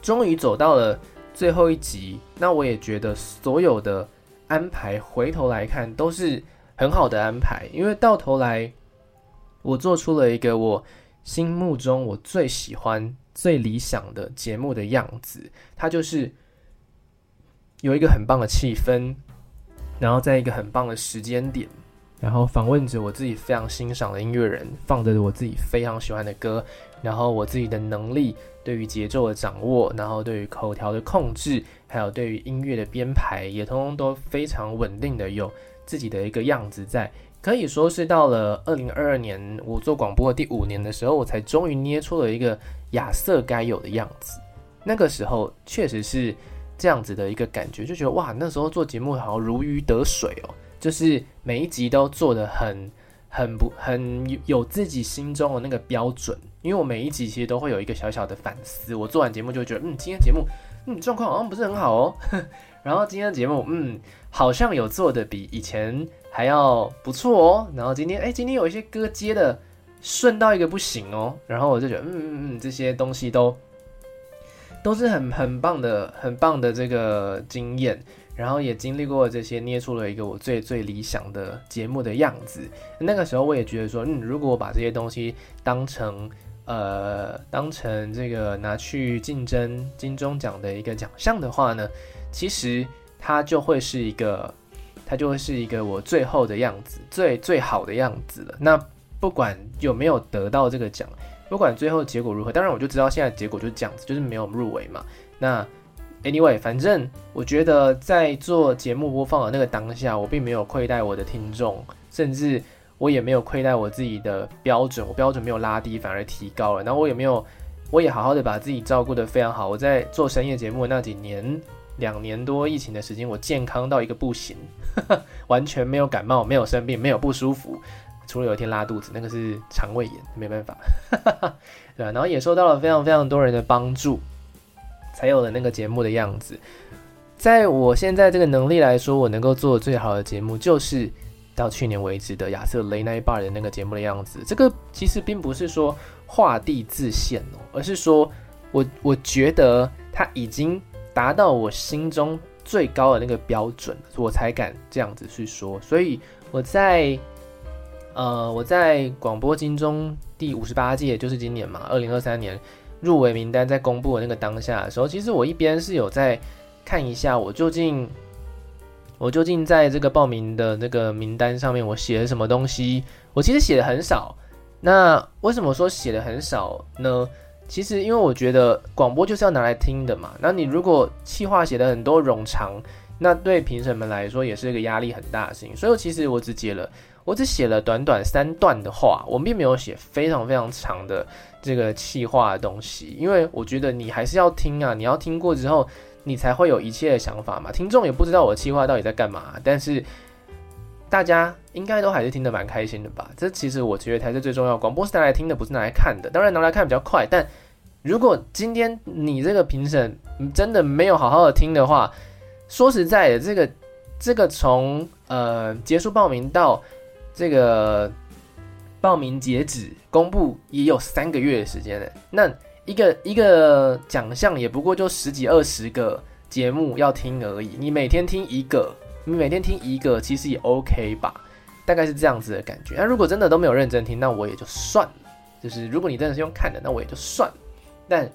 终于走到了最后一集。那我也觉得所有的安排回头来看都是很好的安排，因为到头来我做出了一个我心目中我最喜欢、最理想的节目的样子，它就是有一个很棒的气氛，然后在一个很棒的时间点。然后访问着我自己非常欣赏的音乐人，放着我自己非常喜欢的歌，然后我自己的能力对于节奏的掌握，然后对于口条的控制，还有对于音乐的编排，也通通都非常稳定的有自己的一个样子在。可以说是到了二零二二年，我做广播的第五年的时候，我才终于捏出了一个亚瑟该有的样子。那个时候确实是这样子的一个感觉，就觉得哇，那时候做节目好像如鱼得水哦。就是每一集都做得很、很不、很有自己心中的那个标准，因为我每一集其实都会有一个小小的反思。我做完节目就觉得，嗯，今天节目，嗯，状况好像不是很好哦。然后今天的节目，嗯，好像有做的比以前还要不错哦。然后今天，哎，今天有一些歌接的顺到一个不行哦。然后我就觉得，嗯嗯嗯，这些东西都都是很很棒的、很棒的这个经验。然后也经历过这些，捏出了一个我最最理想的节目的样子。那个时候我也觉得说，嗯，如果我把这些东西当成呃当成这个拿去竞争金钟奖的一个奖项的话呢，其实它就会是一个，它就会是一个我最后的样子，最最好的样子了。那不管有没有得到这个奖，不管最后结果如何，当然我就知道现在结果就是这样子，就是没有入围嘛。那 Anyway，反正我觉得在做节目播放的那个当下，我并没有亏待我的听众，甚至我也没有亏待我自己的标准，我标准没有拉低，反而提高了。然后我也没有，我也好好的把自己照顾得非常好。我在做深夜节目那几年，两年多疫情的时间，我健康到一个不行，<laughs> 完全没有感冒，没有生病，没有不舒服，除了有一天拉肚子，那个是肠胃炎，没办法，<laughs> 对啊，然后也受到了非常非常多人的帮助。才有了那个节目的样子。在我现在这个能力来说，我能够做最好的节目，就是到去年为止的亚瑟 Late Night Bar 的那个节目的样子。这个其实并不是说画地自限哦，而是说我我觉得他已经达到我心中最高的那个标准，我才敢这样子去说。所以我在呃我在广播金钟第五十八届，就是今年嘛，二零二三年入围名单在公布的那个当下的时候，其实我一边是有在看一下我究竟我究竟在这个报名的那个名单上面我写了什么东西，我其实写的很少。那为什么说写的很少呢？其实因为我觉得广播就是要拿来听的嘛。那你如果气话写的很多冗长，那对评审们来说也是一个压力很大的事情。所以我其实我只写了，我只写了短短三段的话，我并没有写非常非常长的这个气话的东西。因为我觉得你还是要听啊，你要听过之后，你才会有一切的想法嘛。听众也不知道我的气话到底在干嘛，但是。大家应该都还是听得蛮开心的吧？这其实我觉得才是最重要。广播是拿来听的，不是拿来看的。当然拿来看比较快，但如果今天你这个评审真的没有好好的听的话，说实在的，这个这个从呃结束报名到这个报名截止公布也有三个月的时间呢。那一个一个奖项也不过就十几二十个节目要听而已，你每天听一个。你每天听一个，其实也 OK 吧，大概是这样子的感觉。那如果真的都没有认真听，那我也就算了。就是如果你真的是用看的，那我也就算了。但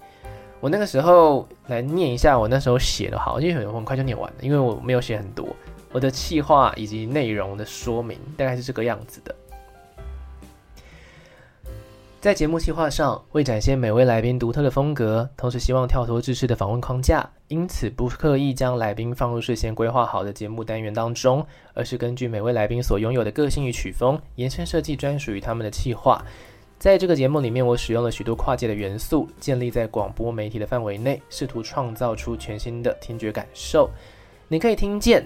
我那个时候来念一下，我那时候写的好，因为很很快就念完了，因为我没有写很多。我的气话以及内容的说明大概是这个样子的。在节目企划上，为展现每位来宾独特的风格，同时希望跳脱制式的访问框架，因此不刻意将来宾放入事先规划好的节目单元当中，而是根据每位来宾所拥有的个性与曲风，延伸设计专属于他们的企划。在这个节目里面，我使用了许多跨界的元素，建立在广播媒体的范围内，试图创造出全新的听觉感受。你可以听见、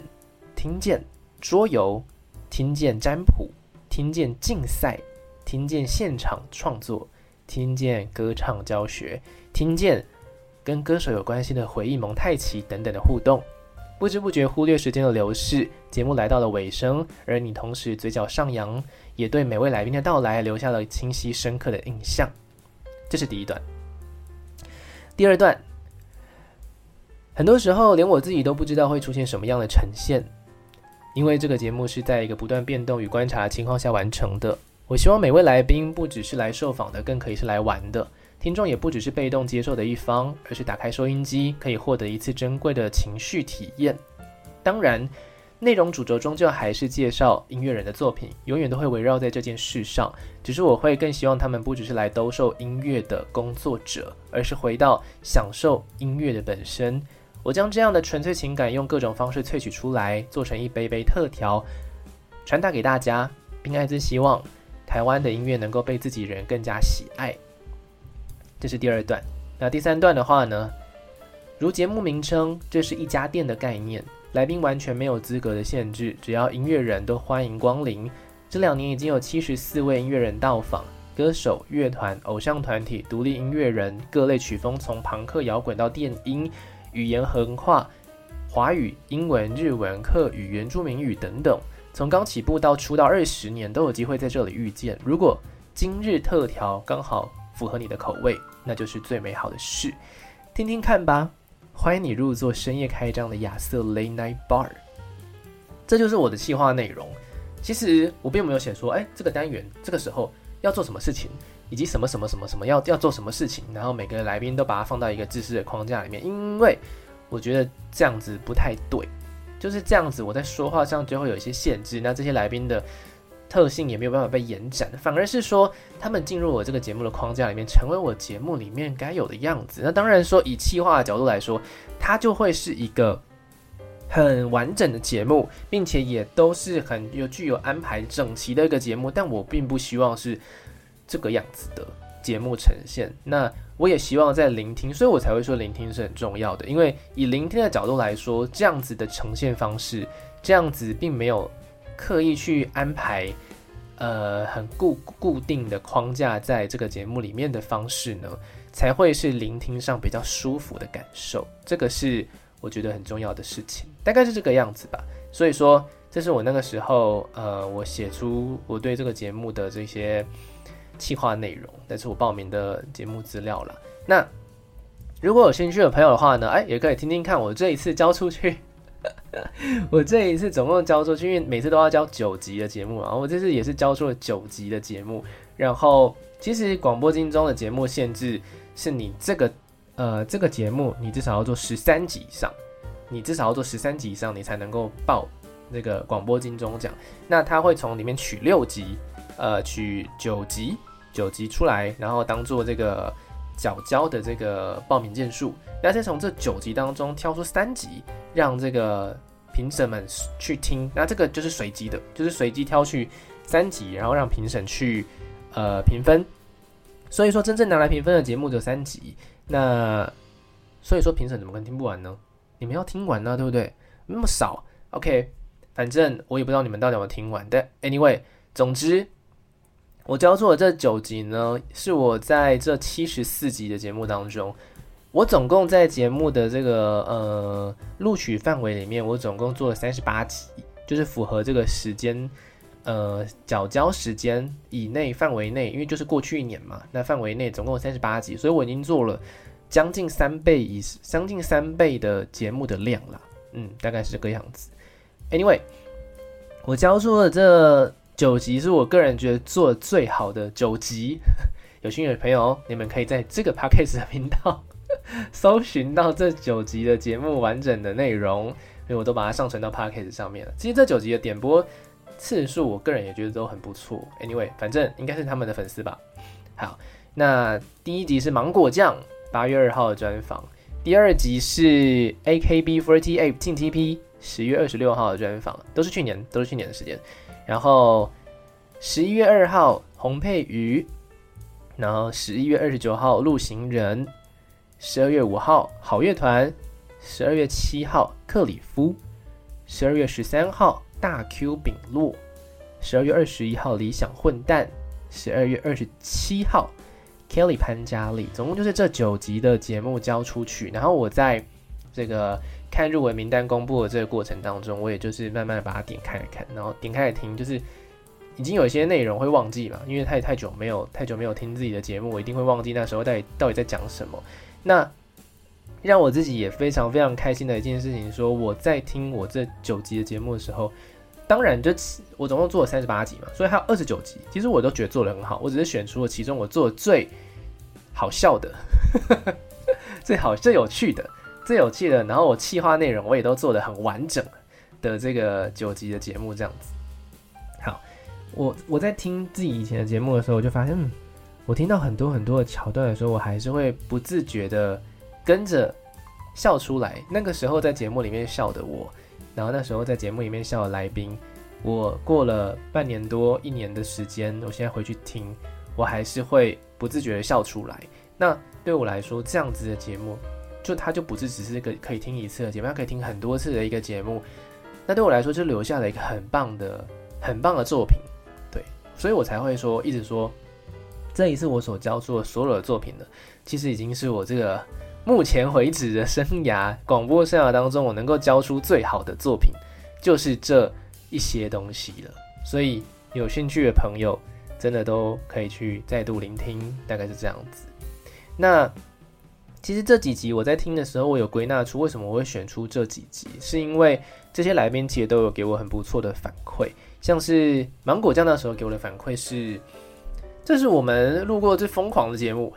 听见桌游、听见占卜、听见竞赛。听见现场创作，听见歌唱教学，听见跟歌手有关系的回忆蒙太奇等等的互动，不知不觉忽略时间的流逝，节目来到了尾声，而你同时嘴角上扬，也对每位来宾的到来留下了清晰深刻的印象。这是第一段。第二段，很多时候连我自己都不知道会出现什么样的呈现，因为这个节目是在一个不断变动与观察的情况下完成的。我希望每位来宾不只是来受访的，更可以是来玩的。听众也不只是被动接受的一方，而是打开收音机可以获得一次珍贵的情绪体验。当然，内容主轴终究还是介绍音乐人的作品，永远都会围绕在这件事上。只是我会更希望他们不只是来兜售音乐的工作者，而是回到享受音乐的本身。我将这样的纯粹情感用各种方式萃取出来，做成一杯杯特调，传达给大家，并爱之希望。台湾的音乐能够被自己人更加喜爱，这是第二段。那第三段的话呢？如节目名称，这是一家店的概念，来宾完全没有资格的限制，只要音乐人都欢迎光临。这两年已经有七十四位音乐人到访，歌手、乐团、偶像团体、独立音乐人，各类曲风从朋克摇滚到电音，语言横跨华语、英文、日文、客语、原住民语等等。从刚起步到出道二十年，都有机会在这里遇见。如果今日特调刚好符合你的口味，那就是最美好的事。听听看吧，欢迎你入座深夜开张的亚瑟 Late Night Bar。这就是我的企划内容。其实我并没有写说，哎，这个单元这个时候要做什么事情，以及什么什么什么什么要要做什么事情，然后每个来宾都把它放到一个知识的框架里面，因为我觉得这样子不太对。就是这样子，我在说话上就会有一些限制，那这些来宾的特性也没有办法被延展，反而是说他们进入我这个节目的框架里面，成为我节目里面该有的样子。那当然说以企划的角度来说，它就会是一个很完整的节目，并且也都是很有具有安排整齐的一个节目。但我并不希望是这个样子的节目呈现。那我也希望在聆听，所以我才会说聆听是很重要的。因为以聆听的角度来说，这样子的呈现方式，这样子并没有刻意去安排，呃，很固固定的框架在这个节目里面的方式呢，才会是聆听上比较舒服的感受。这个是我觉得很重要的事情，大概是这个样子吧。所以说，这是我那个时候，呃，我写出我对这个节目的这些。企划内容，这是我报名的节目资料了。那如果有兴趣的朋友的话呢，哎，也可以听听看我这一次交出去 <laughs> 我这一次总共交出去，因为每次都要交九集的节目啊，我这次也是交出了九集的节目。然后，其实广播金钟的节目限制是你这个呃这个节目，你至少要做十三集以上，你至少要做十三集以上，你才能够报那个广播金钟奖。那他会从里面取六集，呃，取九集，九集出来，然后当做这个缴交的这个报名件数。那再从这九集当中挑出三集，让这个评审们去听。那这个就是随机的，就是随机挑去三集，然后让评审去呃评分。所以说，真正拿来评分的节目只有三集。那所以说，评审怎么可能听不完呢？你们要听完呢，对不对？那么少，OK。反正我也不知道你们到底有没有听完。但 anyway，总之，我交出的这九集呢，是我在这七十四集的节目当中。我总共在节目的这个呃录取范围里面，我总共做了三十八集，就是符合这个时间呃缴交时间以内范围内，因为就是过去一年嘛，那范围内总共三十八集，所以我已经做了将近三倍以将近三倍的节目的量了，嗯，大概是这个样子。Anyway，我交出的这九集是我个人觉得做的最好的九集，<laughs> 有兴趣的朋友，你们可以在这个 Podcast 的频道。<laughs> 搜寻到这九集的节目完整的内容，因为我都把它上传到 Podcast 上面了。其实这九集的点播次数，我个人也觉得都很不错。Anyway，反正应该是他们的粉丝吧。好，那第一集是芒果酱，八月二号的专访；第二集是 AKB48 进 TP，十月二十六号的专访，都是去年，都是去年的时间。然后十一月二号红配鱼，然后十一月二十九号陆行人。十二月五号好乐团，十二月七号克里夫，十二月十三号大 Q 丙洛，十二月二十一号理想混蛋，十二月二十七号 Kelly 潘嘉丽，总共就是这九集的节目交出去。然后我在这个看入围名单公布的这个过程当中，我也就是慢慢的把它点开来看，然后点开来听，就是已经有一些内容会忘记嘛，因为太太久没有太久没有听自己的节目，我一定会忘记那时候到底到底在讲什么。那让我自己也非常非常开心的一件事情，说我在听我这九集的节目的时候，当然就我总共做了三十八集嘛，所以还有二十九集，其实我都觉得做得很好，我只是选出了其中我做的最好笑的、<laughs> 最好最有趣的、最有趣的，然后我企划内容我也都做得很完整的这个九集的节目这样子。好，我我在听自己以前的节目的时候，我就发现。我听到很多很多的桥段的时候，我还是会不自觉的跟着笑出来。那个时候在节目里面笑的我，然后那时候在节目里面笑的来宾，我过了半年多一年的时间，我现在回去听，我还是会不自觉的笑出来。那对我来说，这样子的节目，就它就不是只是个可以听一次的节目，它可以听很多次的一个节目。那对我来说，就留下了一个很棒的、很棒的作品。对，所以我才会说，一直说。这一次我所交出的所有的作品呢，其实已经是我这个目前为止的生涯广播生涯当中，我能够交出最好的作品，就是这一些东西了。所以有兴趣的朋友，真的都可以去再度聆听，大概是这样子。那其实这几集我在听的时候，我有归纳出为什么我会选出这几集，是因为这些来宾其实都有给我很不错的反馈，像是芒果酱那时候给我的反馈是。这是我们录过最疯狂的节目，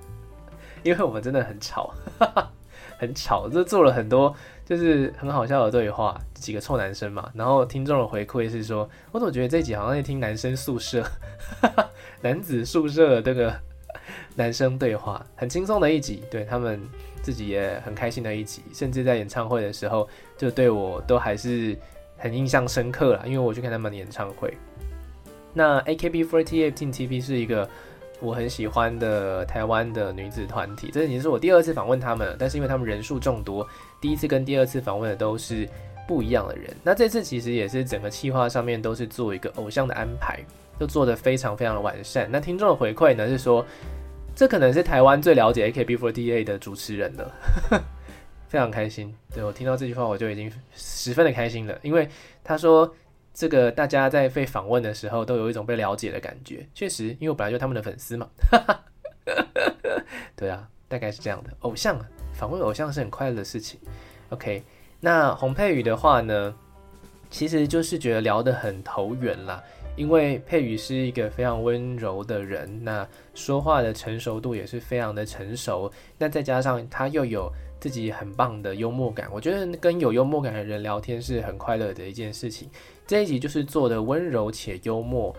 <laughs> 因为我们真的很吵，<laughs> 很吵，就做了很多就是很好笑的对话，几个臭男生嘛。然后听众的回馈是说，我总觉得这集好像在听男生宿舍，<laughs> 男子宿舍的这个男生对话，很轻松的一集，对他们自己也很开心的一集，甚至在演唱会的时候，就对我都还是很印象深刻了，因为我去看他们的演唱会。那 AKB48 Team TP 是一个我很喜欢的台湾的女子团体，这已经是我第二次访问他们了。但是因为他们人数众多，第一次跟第二次访问的都是不一样的人。那这次其实也是整个企划上面都是做一个偶像的安排，都做得非常非常的完善。那听众的回馈呢是说，这可能是台湾最了解 AKB48 的主持人了，<laughs> 非常开心。对，我听到这句话我就已经十分的开心了，因为他说。这个大家在被访问的时候都有一种被了解的感觉，确实，因为我本来就是他们的粉丝嘛。<laughs> 对啊，大概是这样的。偶像访问偶像是很快乐的事情。OK，那洪佩宇的话呢，其实就是觉得聊得很投缘啦，因为佩瑜是一个非常温柔的人，那说话的成熟度也是非常的成熟，那再加上他又有自己很棒的幽默感，我觉得跟有幽默感的人聊天是很快乐的一件事情。这一集就是做的温柔且幽默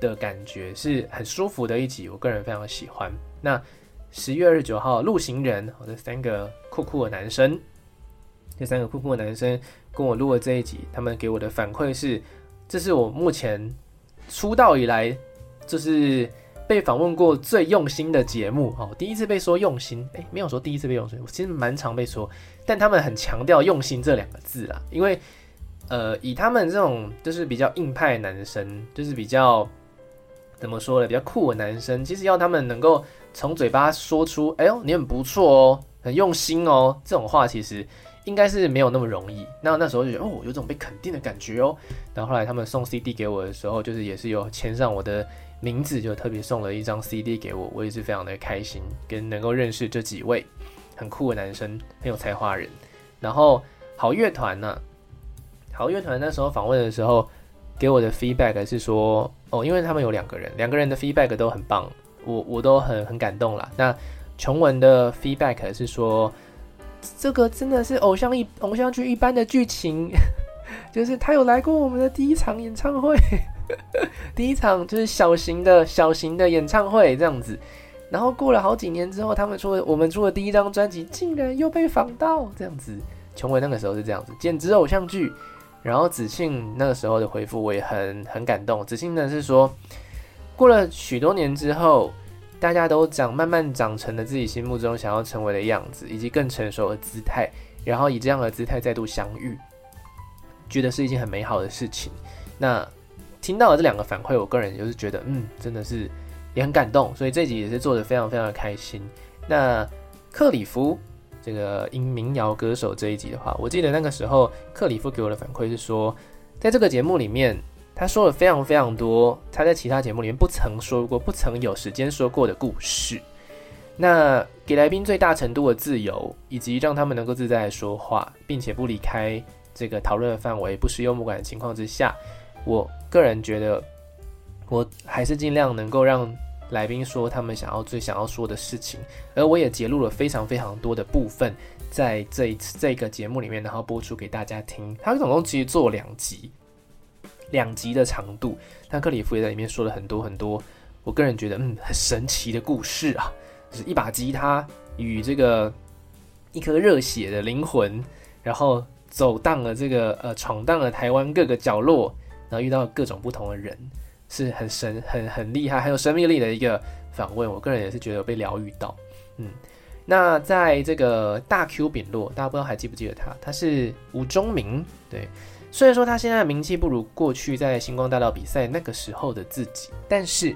的感觉，是很舒服的一集，我个人非常喜欢。那十月二十九号，陆行人，我的三个酷酷的男生，这三个酷酷的男生跟我录了这一集，他们给我的反馈是，这是我目前出道以来就是被访问过最用心的节目哦。第一次被说用心，诶，没有说第一次被用心，我其实蛮常被说，但他们很强调用心这两个字啦，因为。呃，以他们这种就是比较硬派男生，就是比较怎么说呢，比较酷的男生，其实要他们能够从嘴巴说出“哎呦，你很不错哦，很用心哦”这种话，其实应该是没有那么容易。那那时候就觉得哦，有种被肯定的感觉哦。然后后来他们送 CD 给我的时候，就是也是有签上我的名字，就特别送了一张 CD 给我，我也是非常的开心，跟能够认识这几位很酷的男生，很有才华人。然后好乐团呢。好乐团那时候访问的时候，给我的 feedback 是说，哦，因为他们有两个人，两个人的 feedback 都很棒，我我都很很感动啦。那琼文的 feedback 是说，这个真的是偶像一偶像剧一般的剧情，<laughs> 就是他有来过我们的第一场演唱会，<laughs> 第一场就是小型的小型的演唱会这样子，然后过了好几年之后，他们出了我们出的第一张专辑，竟然又被仿到这样子，琼文那个时候是这样子，简直偶像剧。然后子庆那个时候的回复我也很很感动。子庆呢是说，过了许多年之后，大家都长慢慢长成了自己心目中想要成为的样子，以及更成熟的姿态，然后以这样的姿态再度相遇，觉得是一件很美好的事情。那听到了这两个反馈，我个人就是觉得，嗯，真的是也很感动，所以这集也是做得非常非常的开心。那克里夫。这个音民谣歌手这一集的话，我记得那个时候克里夫给我的反馈是说，在这个节目里面，他说了非常非常多他在其他节目里面不曾说过、不曾有时间说过的故事。那给来宾最大程度的自由，以及让他们能够自在的说话，并且不离开这个讨论的范围，不失幽默感的情况之下，我个人觉得，我还是尽量能够让。来宾说他们想要最想要说的事情，而我也揭露了非常非常多的部分，在这一次这个节目里面，然后播出给大家听。他总共其实做两集，两集的长度。但克里夫也在里面说了很多很多，我个人觉得嗯很神奇的故事啊，就是一把吉他与这个一颗热血的灵魂，然后走荡了这个呃闯荡了台湾各个角落，然后遇到各种不同的人。是很神、很很厉害、很有生命力的一个访问，我个人也是觉得被疗愈到。嗯，那在这个大 Q 饼落，大家不知道还记不记得他？他是吴中明，对。虽然说他现在的名气不如过去在星光大道比赛那个时候的自己，但是，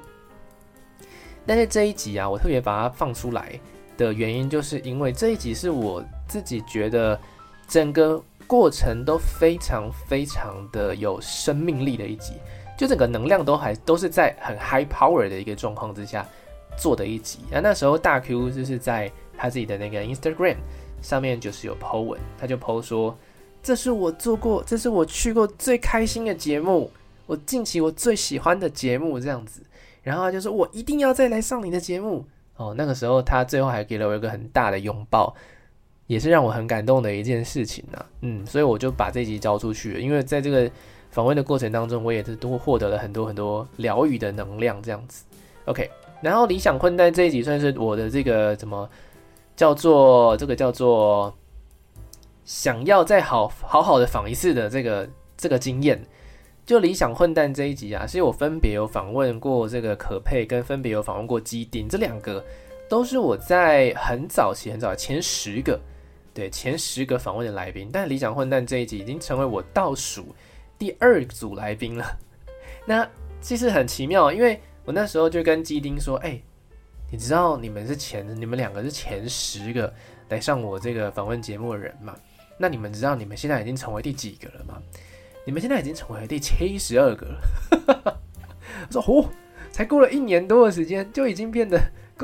但是这一集啊，我特别把它放出来的原因，就是因为这一集是我自己觉得整个过程都非常非常的有生命力的一集。就整个能量都还都是在很 high power 的一个状况之下做的一集，那那时候大 Q 就是在他自己的那个 Instagram 上面就是有 po 文，他就 po 说，这是我做过，这是我去过最开心的节目，我近期我最喜欢的节目这样子，然后他就说我一定要再来上你的节目哦，那个时候他最后还给了我一个很大的拥抱，也是让我很感动的一件事情呐，嗯，所以我就把这集交出去了，因为在这个。访问的过程当中，我也是都获得了很多很多疗愈的能量，这样子。OK，然后理想困蛋这一集算是我的这个怎么叫做这个叫做想要再好好好的访一次的这个这个经验。就理想混蛋这一集啊，是我分别有访问过这个可佩，跟分别有访问过基丁，这两个都是我在很早期很早前十个对前十个访问的来宾，但理想混蛋这一集已经成为我倒数。第二组来宾了，<laughs> 那其实很奇妙，因为我那时候就跟基丁说：“哎、你知道你们是前，你们两个是前十个来上我这个访问节目的人吗？那你们知道你们现在已经成为第几个了吗？你们现在已经成为第七十二个了。<laughs> ”我说：“哦，才过了一年多的时间，就已经变得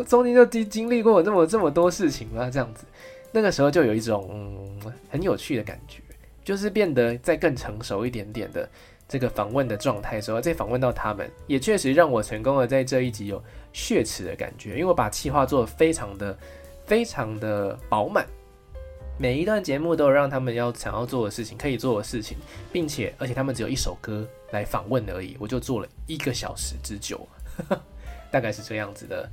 中间就经经历过这么这么多事情了，这样子，那个时候就有一种、很有趣的感觉。”就是变得再更成熟一点点的这个访问的状态时候，再访问到他们，也确实让我成功的在这一集有血池的感觉，因为我把气化做的非常的非常的饱满，每一段节目都有让他们要想要做的事情，可以做的事情，并且而且他们只有一首歌来访问而已，我就做了一个小时之久，<laughs> 大概是这样子的。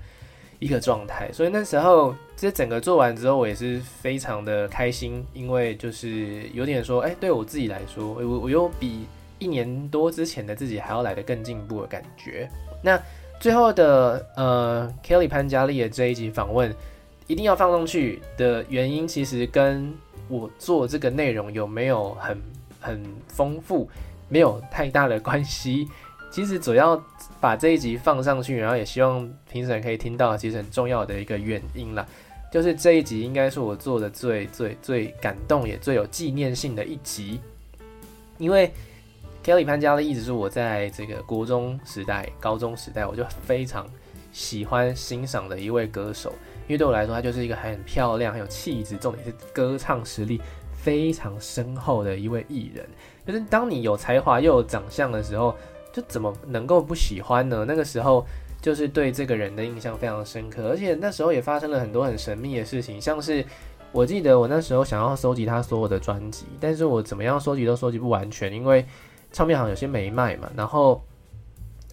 一个状态，所以那时候这整个做完之后，我也是非常的开心，因为就是有点说，哎，对我自己来说，我我又比一年多之前的自己还要来得更进步的感觉。那最后的呃，Kelly 潘嘉丽的这一集访问一定要放上去的原因，其实跟我做这个内容有没有很很丰富没有太大的关系。其实主要把这一集放上去，然后也希望评审可以听到，其实很重要的一个原因啦，就是这一集应该是我做的最最最感动也最有纪念性的一集，因为 Kelly 潘嘉丽一直是我在这个国中时代、高中时代我就非常喜欢欣赏的一位歌手，因为对我来说，她就是一个很漂亮、很有气质，重点是歌唱实力非常深厚的一位艺人。就是当你有才华又有长相的时候。就怎么能够不喜欢呢？那个时候就是对这个人的印象非常深刻，而且那时候也发生了很多很神秘的事情，像是我记得我那时候想要收集他所有的专辑，但是我怎么样收集都收集不完全，因为唱片行有些没卖嘛，然后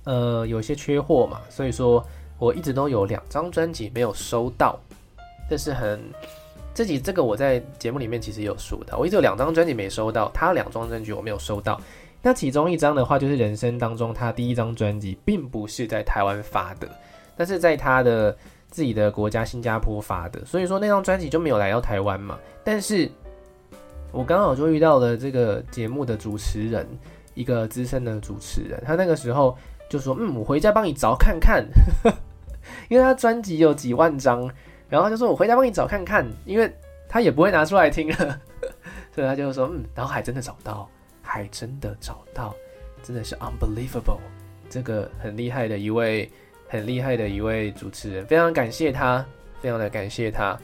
呃有些缺货嘛，所以说我一直都有两张专辑没有收到，这是很自己这个我在节目里面其实有说的，我一直有两张专辑没收到，他两张专辑我没有收到。那其中一张的话，就是人生当中他第一张专辑，并不是在台湾发的，但是在他的自己的国家新加坡发的，所以说那张专辑就没有来到台湾嘛。但是我刚好就遇到了这个节目的主持人，一个资深的主持人，他那个时候就说：“嗯，我回家帮你找看看，<laughs> 因为他专辑有几万张，然后就说我回家帮你找看看，因为他也不会拿出来听了，<laughs> 所以他就说嗯，然后还真的找到。”还真的找到，真的是 unbelievable，这个很厉害的一位，很厉害的一位主持人，非常感谢他，非常的感谢他。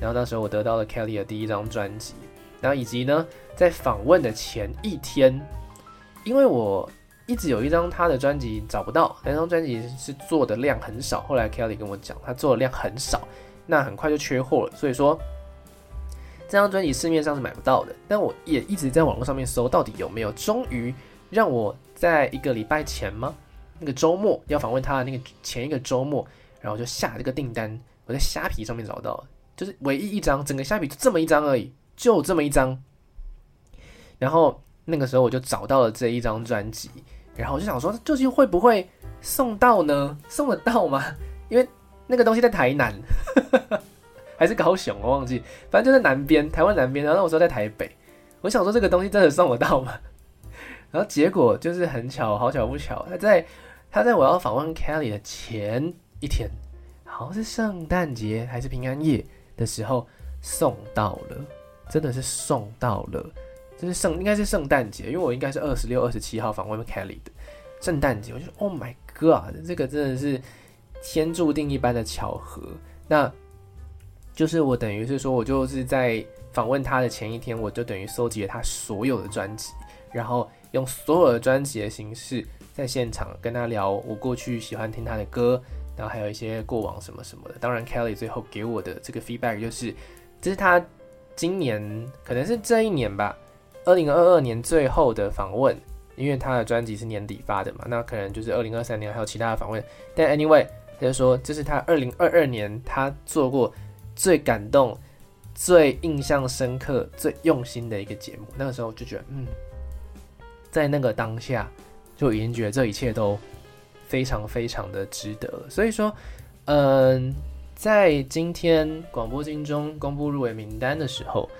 然后那时候我得到了 Kelly 的第一张专辑，然后以及呢，在访问的前一天，因为我一直有一张他的专辑找不到，那张专辑是做的量很少，后来 Kelly 跟我讲，他做的量很少，那很快就缺货了，所以说。这张专辑市面上是买不到的，但我也一直在网络上面搜，到底有没有？终于让我在一个礼拜前吗？那个周末要访问他的那个前一个周末，然后就下这个订单。我在虾皮上面找到，就是唯一一张，整个虾皮就这么一张而已，就这么一张。然后那个时候我就找到了这一张专辑，然后我就想说，究竟会不会送到呢？送得到吗？因为那个东西在台南。<laughs> 还是高雄，我忘记，反正就在南边，台湾南边。然后我说在台北，我想说这个东西真的送得到吗？然后结果就是很巧，好巧不巧，他在他在我要访问 Kelly 的前一天，好像是圣诞节还是平安夜的时候送到了，真的是送到了，就是圣应该是圣诞节，因为我应该是二十六、二十七号访问 Kelly 的圣诞节，我就 Oh my God，这个真的是天注定一般的巧合。那。就是我等于是说，我就是在访问他的前一天，我就等于收集了他所有的专辑，然后用所有的专辑的形式在现场跟他聊我过去喜欢听他的歌，然后还有一些过往什么什么的。当然，Kelly 最后给我的这个 feedback 就是，这是他今年可能是这一年吧，二零二二年最后的访问，因为他的专辑是年底发的嘛，那可能就是二零二三年还有其他的访问。但 anyway，他就说这是他二零二二年他做过。最感动、最印象深刻、最用心的一个节目，那个时候就觉得，嗯，在那个当下就已经觉得这一切都非常非常的值得。所以说，嗯，在今天广播金钟公布入围名单的时候，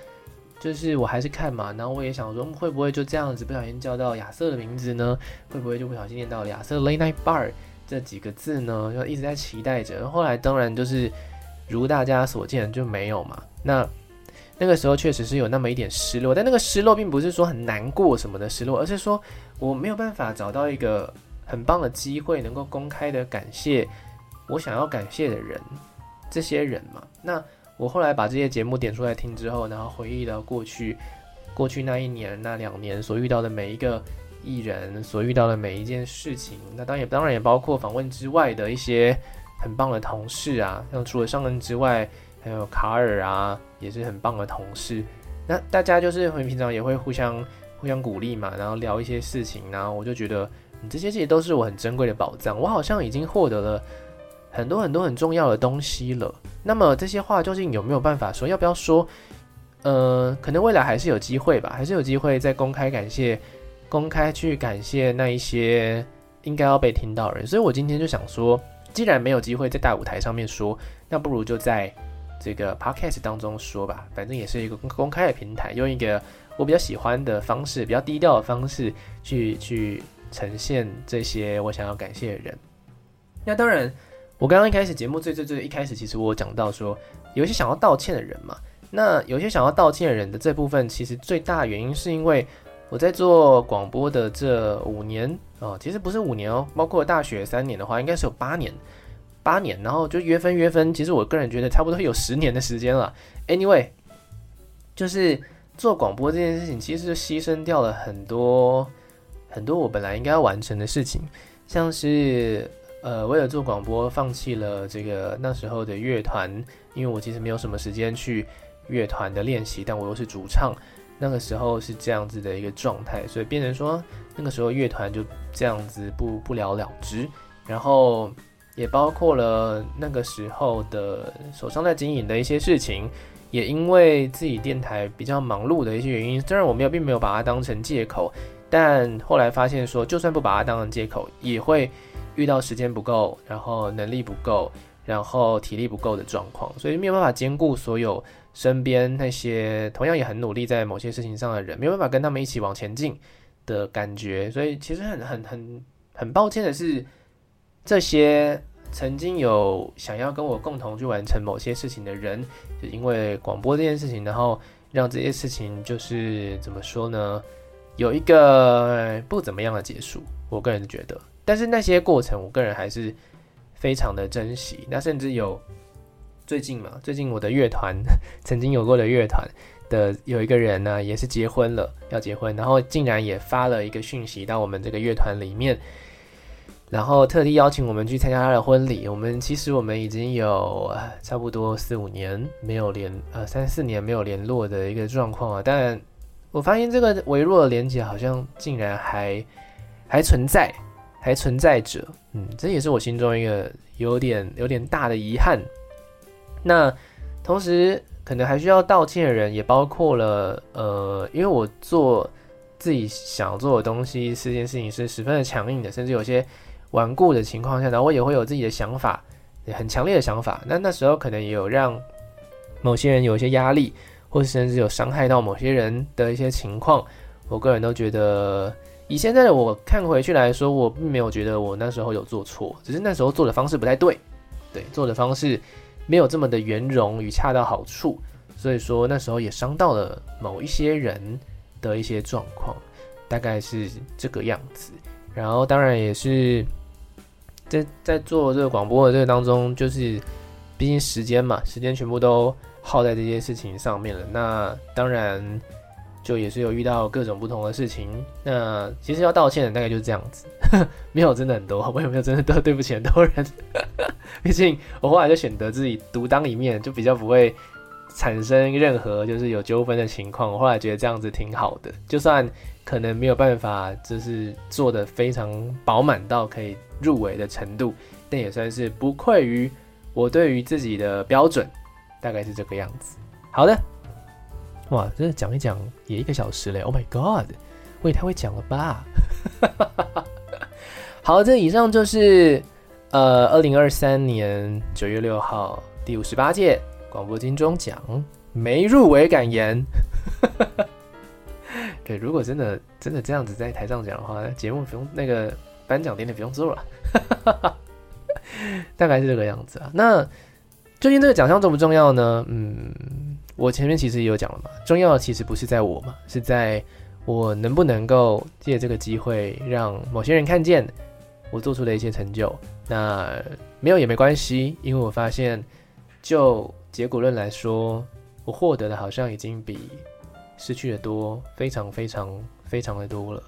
就是我还是看嘛，然后我也想说，会不会就这样子不小心叫到亚瑟的名字呢？会不会就不小心念到亚瑟 Late Night Bar 这几个字呢？就一直在期待着。后来当然就是。如大家所见，就没有嘛。那那个时候确实是有那么一点失落，但那个失落并不是说很难过什么的失落，而是说我没有办法找到一个很棒的机会，能够公开的感谢我想要感谢的人，这些人嘛。那我后来把这些节目点出来听之后，然后回忆到过去，过去那一年、那两年所遇到的每一个艺人，所遇到的每一件事情，那当然也当然也包括访问之外的一些很棒的同事啊，像除了上恩之外，还有卡尔啊，也是很棒的同事。那大家就是很平常也会互相互相鼓励嘛，然后聊一些事情，然后我就觉得，你，这些其实都是我很珍贵的宝藏，我好像已经获得了很多很多很重要的东西了。那么这些话究竟有没有办法说？要不要说？呃，可能未来还是有机会吧，还是有机会再公开感谢，公开去感谢那一些应该要被听到的人。所以我今天就想说，既然没有机会在大舞台上面说，那不如就在这个 podcast 当中说吧，反正也是一个公公开的平台，用一个我比较喜欢的方式，比较低调的方式去去呈现这些我想要感谢的人。那当然，我刚刚一开始节目最最最一开始，其实我讲到说，有一些想要道歉的人嘛。那有些想要道歉的人的这部分，其实最大原因是因为我在做广播的这五年哦，其实不是五年哦，包括大学三年的话，应该是有八年，八年，然后就约分约分，其实我个人觉得差不多有十年的时间了。Anyway，就是做广播这件事情，其实就牺牲掉了很多很多我本来应该要完成的事情，像是呃为了做广播放弃了这个那时候的乐团，因为我其实没有什么时间去。乐团的练习，但我又是主唱，那个时候是这样子的一个状态，所以变成说那个时候乐团就这样子不不了了之，然后也包括了那个时候的手上在经营的一些事情，也因为自己电台比较忙碌的一些原因，虽然我没有并没有把它当成借口，但后来发现说，就算不把它当成借口，也会遇到时间不够，然后能力不够，然后体力不够的状况，所以没有办法兼顾所有。身边那些同样也很努力在某些事情上的人，没有办法跟他们一起往前进的感觉，所以其实很很很很抱歉的是，这些曾经有想要跟我共同去完成某些事情的人，就因为广播这件事情，然后让这些事情就是怎么说呢，有一个不怎么样的结束。我个人觉得，但是那些过程，我个人还是非常的珍惜。那甚至有。最近嘛，最近我的乐团 <laughs> 曾经有过的乐团的有一个人呢，也是结婚了，要结婚，然后竟然也发了一个讯息到我们这个乐团里面，然后特地邀请我们去参加他的婚礼。我们其实我们已经有差不多四五年没有联，呃，三四年没有联络的一个状况啊。但我发现这个微弱的连接好像竟然还还存在，还存在着。嗯，这也是我心中一个有点有点大的遗憾。那同时，可能还需要道歉的人也包括了，呃，因为我做自己想做的东西，这件事情是十分的强硬的，甚至有些顽固的情况下，然后我也会有自己的想法，很强烈的想法。那那时候可能也有让某些人有一些压力，或是甚至有伤害到某些人的一些情况。我个人都觉得，以现在的我看回去来说，我并没有觉得我那时候有做错，只是那时候做的方式不太对，对，做的方式。没有这么的圆融与恰到好处，所以说那时候也伤到了某一些人的一些状况，大概是这个样子。然后当然也是在在做这个广播的这个当中，就是毕竟时间嘛，时间全部都耗在这些事情上面了。那当然。就也是有遇到各种不同的事情，那其实要道歉的大概就是这样子，<laughs> 没有真的很多，我也没有真的都对不起很多人，<laughs> 毕竟我后来就选择自己独当一面，就比较不会产生任何就是有纠纷的情况。我后来觉得这样子挺好的，就算可能没有办法就是做得非常饱满到可以入围的程度，但也算是不愧于我对于自己的标准，大概是这个样子。好的。哇，这讲一讲也一个小时嘞！Oh my god，我也太会讲了吧！<laughs> 好，这以上就是呃，二零二三年九月六号第五十八届广播金钟奖没入围感言。<laughs> 对，如果真的真的这样子在台上讲的话，节目不用那个颁奖典礼不用做了，<laughs> 大概是这个样子啊。那究竟这个奖项重不重要呢？嗯。我前面其实也有讲了嘛，重要的其实不是在我嘛，是在我能不能够借这个机会让某些人看见我做出的一些成就。那没有也没关系，因为我发现就结果论来说，我获得的好像已经比失去的多，非常非常非常的多了。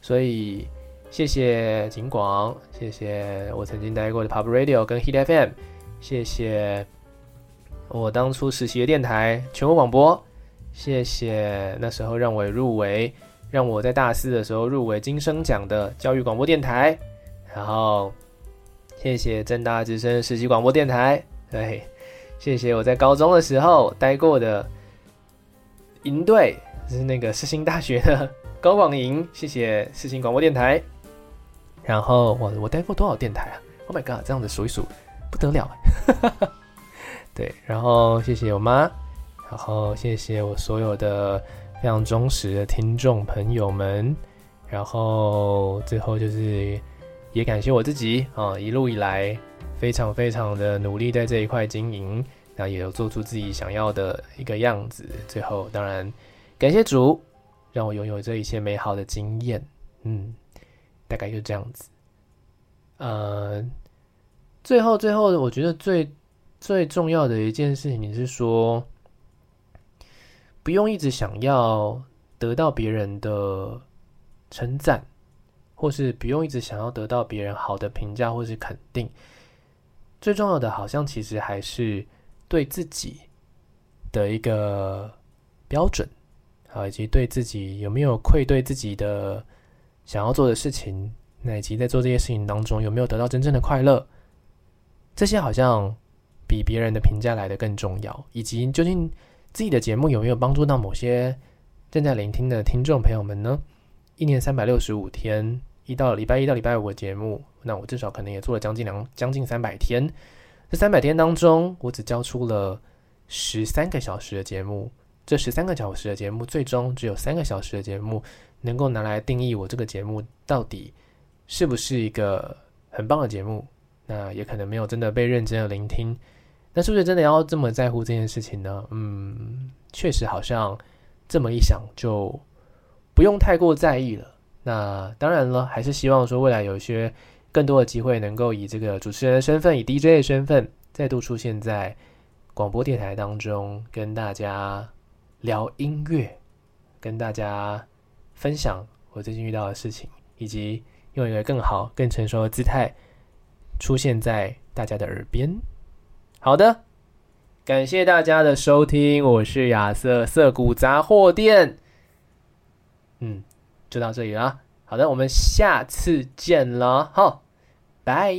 所以谢谢景广，谢谢我曾经待过的 Pop Radio 跟 Hit FM，谢谢我当初实习的电台全国广播，谢谢那时候让我入围，让我在大四的时候入围金声奖的教育广播电台，然后谢谢正大之声实习广播电台，对，谢谢我在高中的时候待过的营队，是那个世新大学的高广营，谢谢世新广播电台。然后我我待过多少电台啊？Oh my god，这样子数一数不得了，对，然后谢谢我妈，然后谢谢我所有的。非常忠实的听众朋友们，然后最后就是也感谢我自己啊，一路以来非常非常的努力在这一块经营，那也有做出自己想要的一个样子。最后当然感谢主，让我拥有这一切美好的经验。嗯，大概就这样子。呃，最后最后，我觉得最最重要的一件事情是说。不用一直想要得到别人的称赞，或是不用一直想要得到别人好的评价或是肯定。最重要的，好像其实还是对自己的一个标准，啊，以及对自己有没有愧对自己的想要做的事情，那以及在做这些事情当中有没有得到真正的快乐，这些好像比别人的评价来得更重要，以及究竟。自己的节目有没有帮助到某些正在聆听的听众朋友们呢？一年三百六十五天，一到礼拜一到礼拜五的节目，那我至少可能也做了将近两将近三百天。这三百天当中，我只交出了十三个小时的节目。这十三个小时的节目，最终只有三个小时的节目能够拿来定义我这个节目到底是不是一个很棒的节目。那也可能没有真的被认真的聆听。那是不是真的要这么在乎这件事情呢？嗯，确实好像这么一想就不用太过在意了。那当然了，还是希望说未来有一些更多的机会，能够以这个主持人的身份，以 DJ 的身份，再度出现在广播电台当中，跟大家聊音乐，跟大家分享我最近遇到的事情，以及用一个更好、更成熟的姿态出现在大家的耳边。好的，感谢大家的收听，我是亚瑟色谷杂货店。嗯，就到这里了。好的，我们下次见了，好，拜。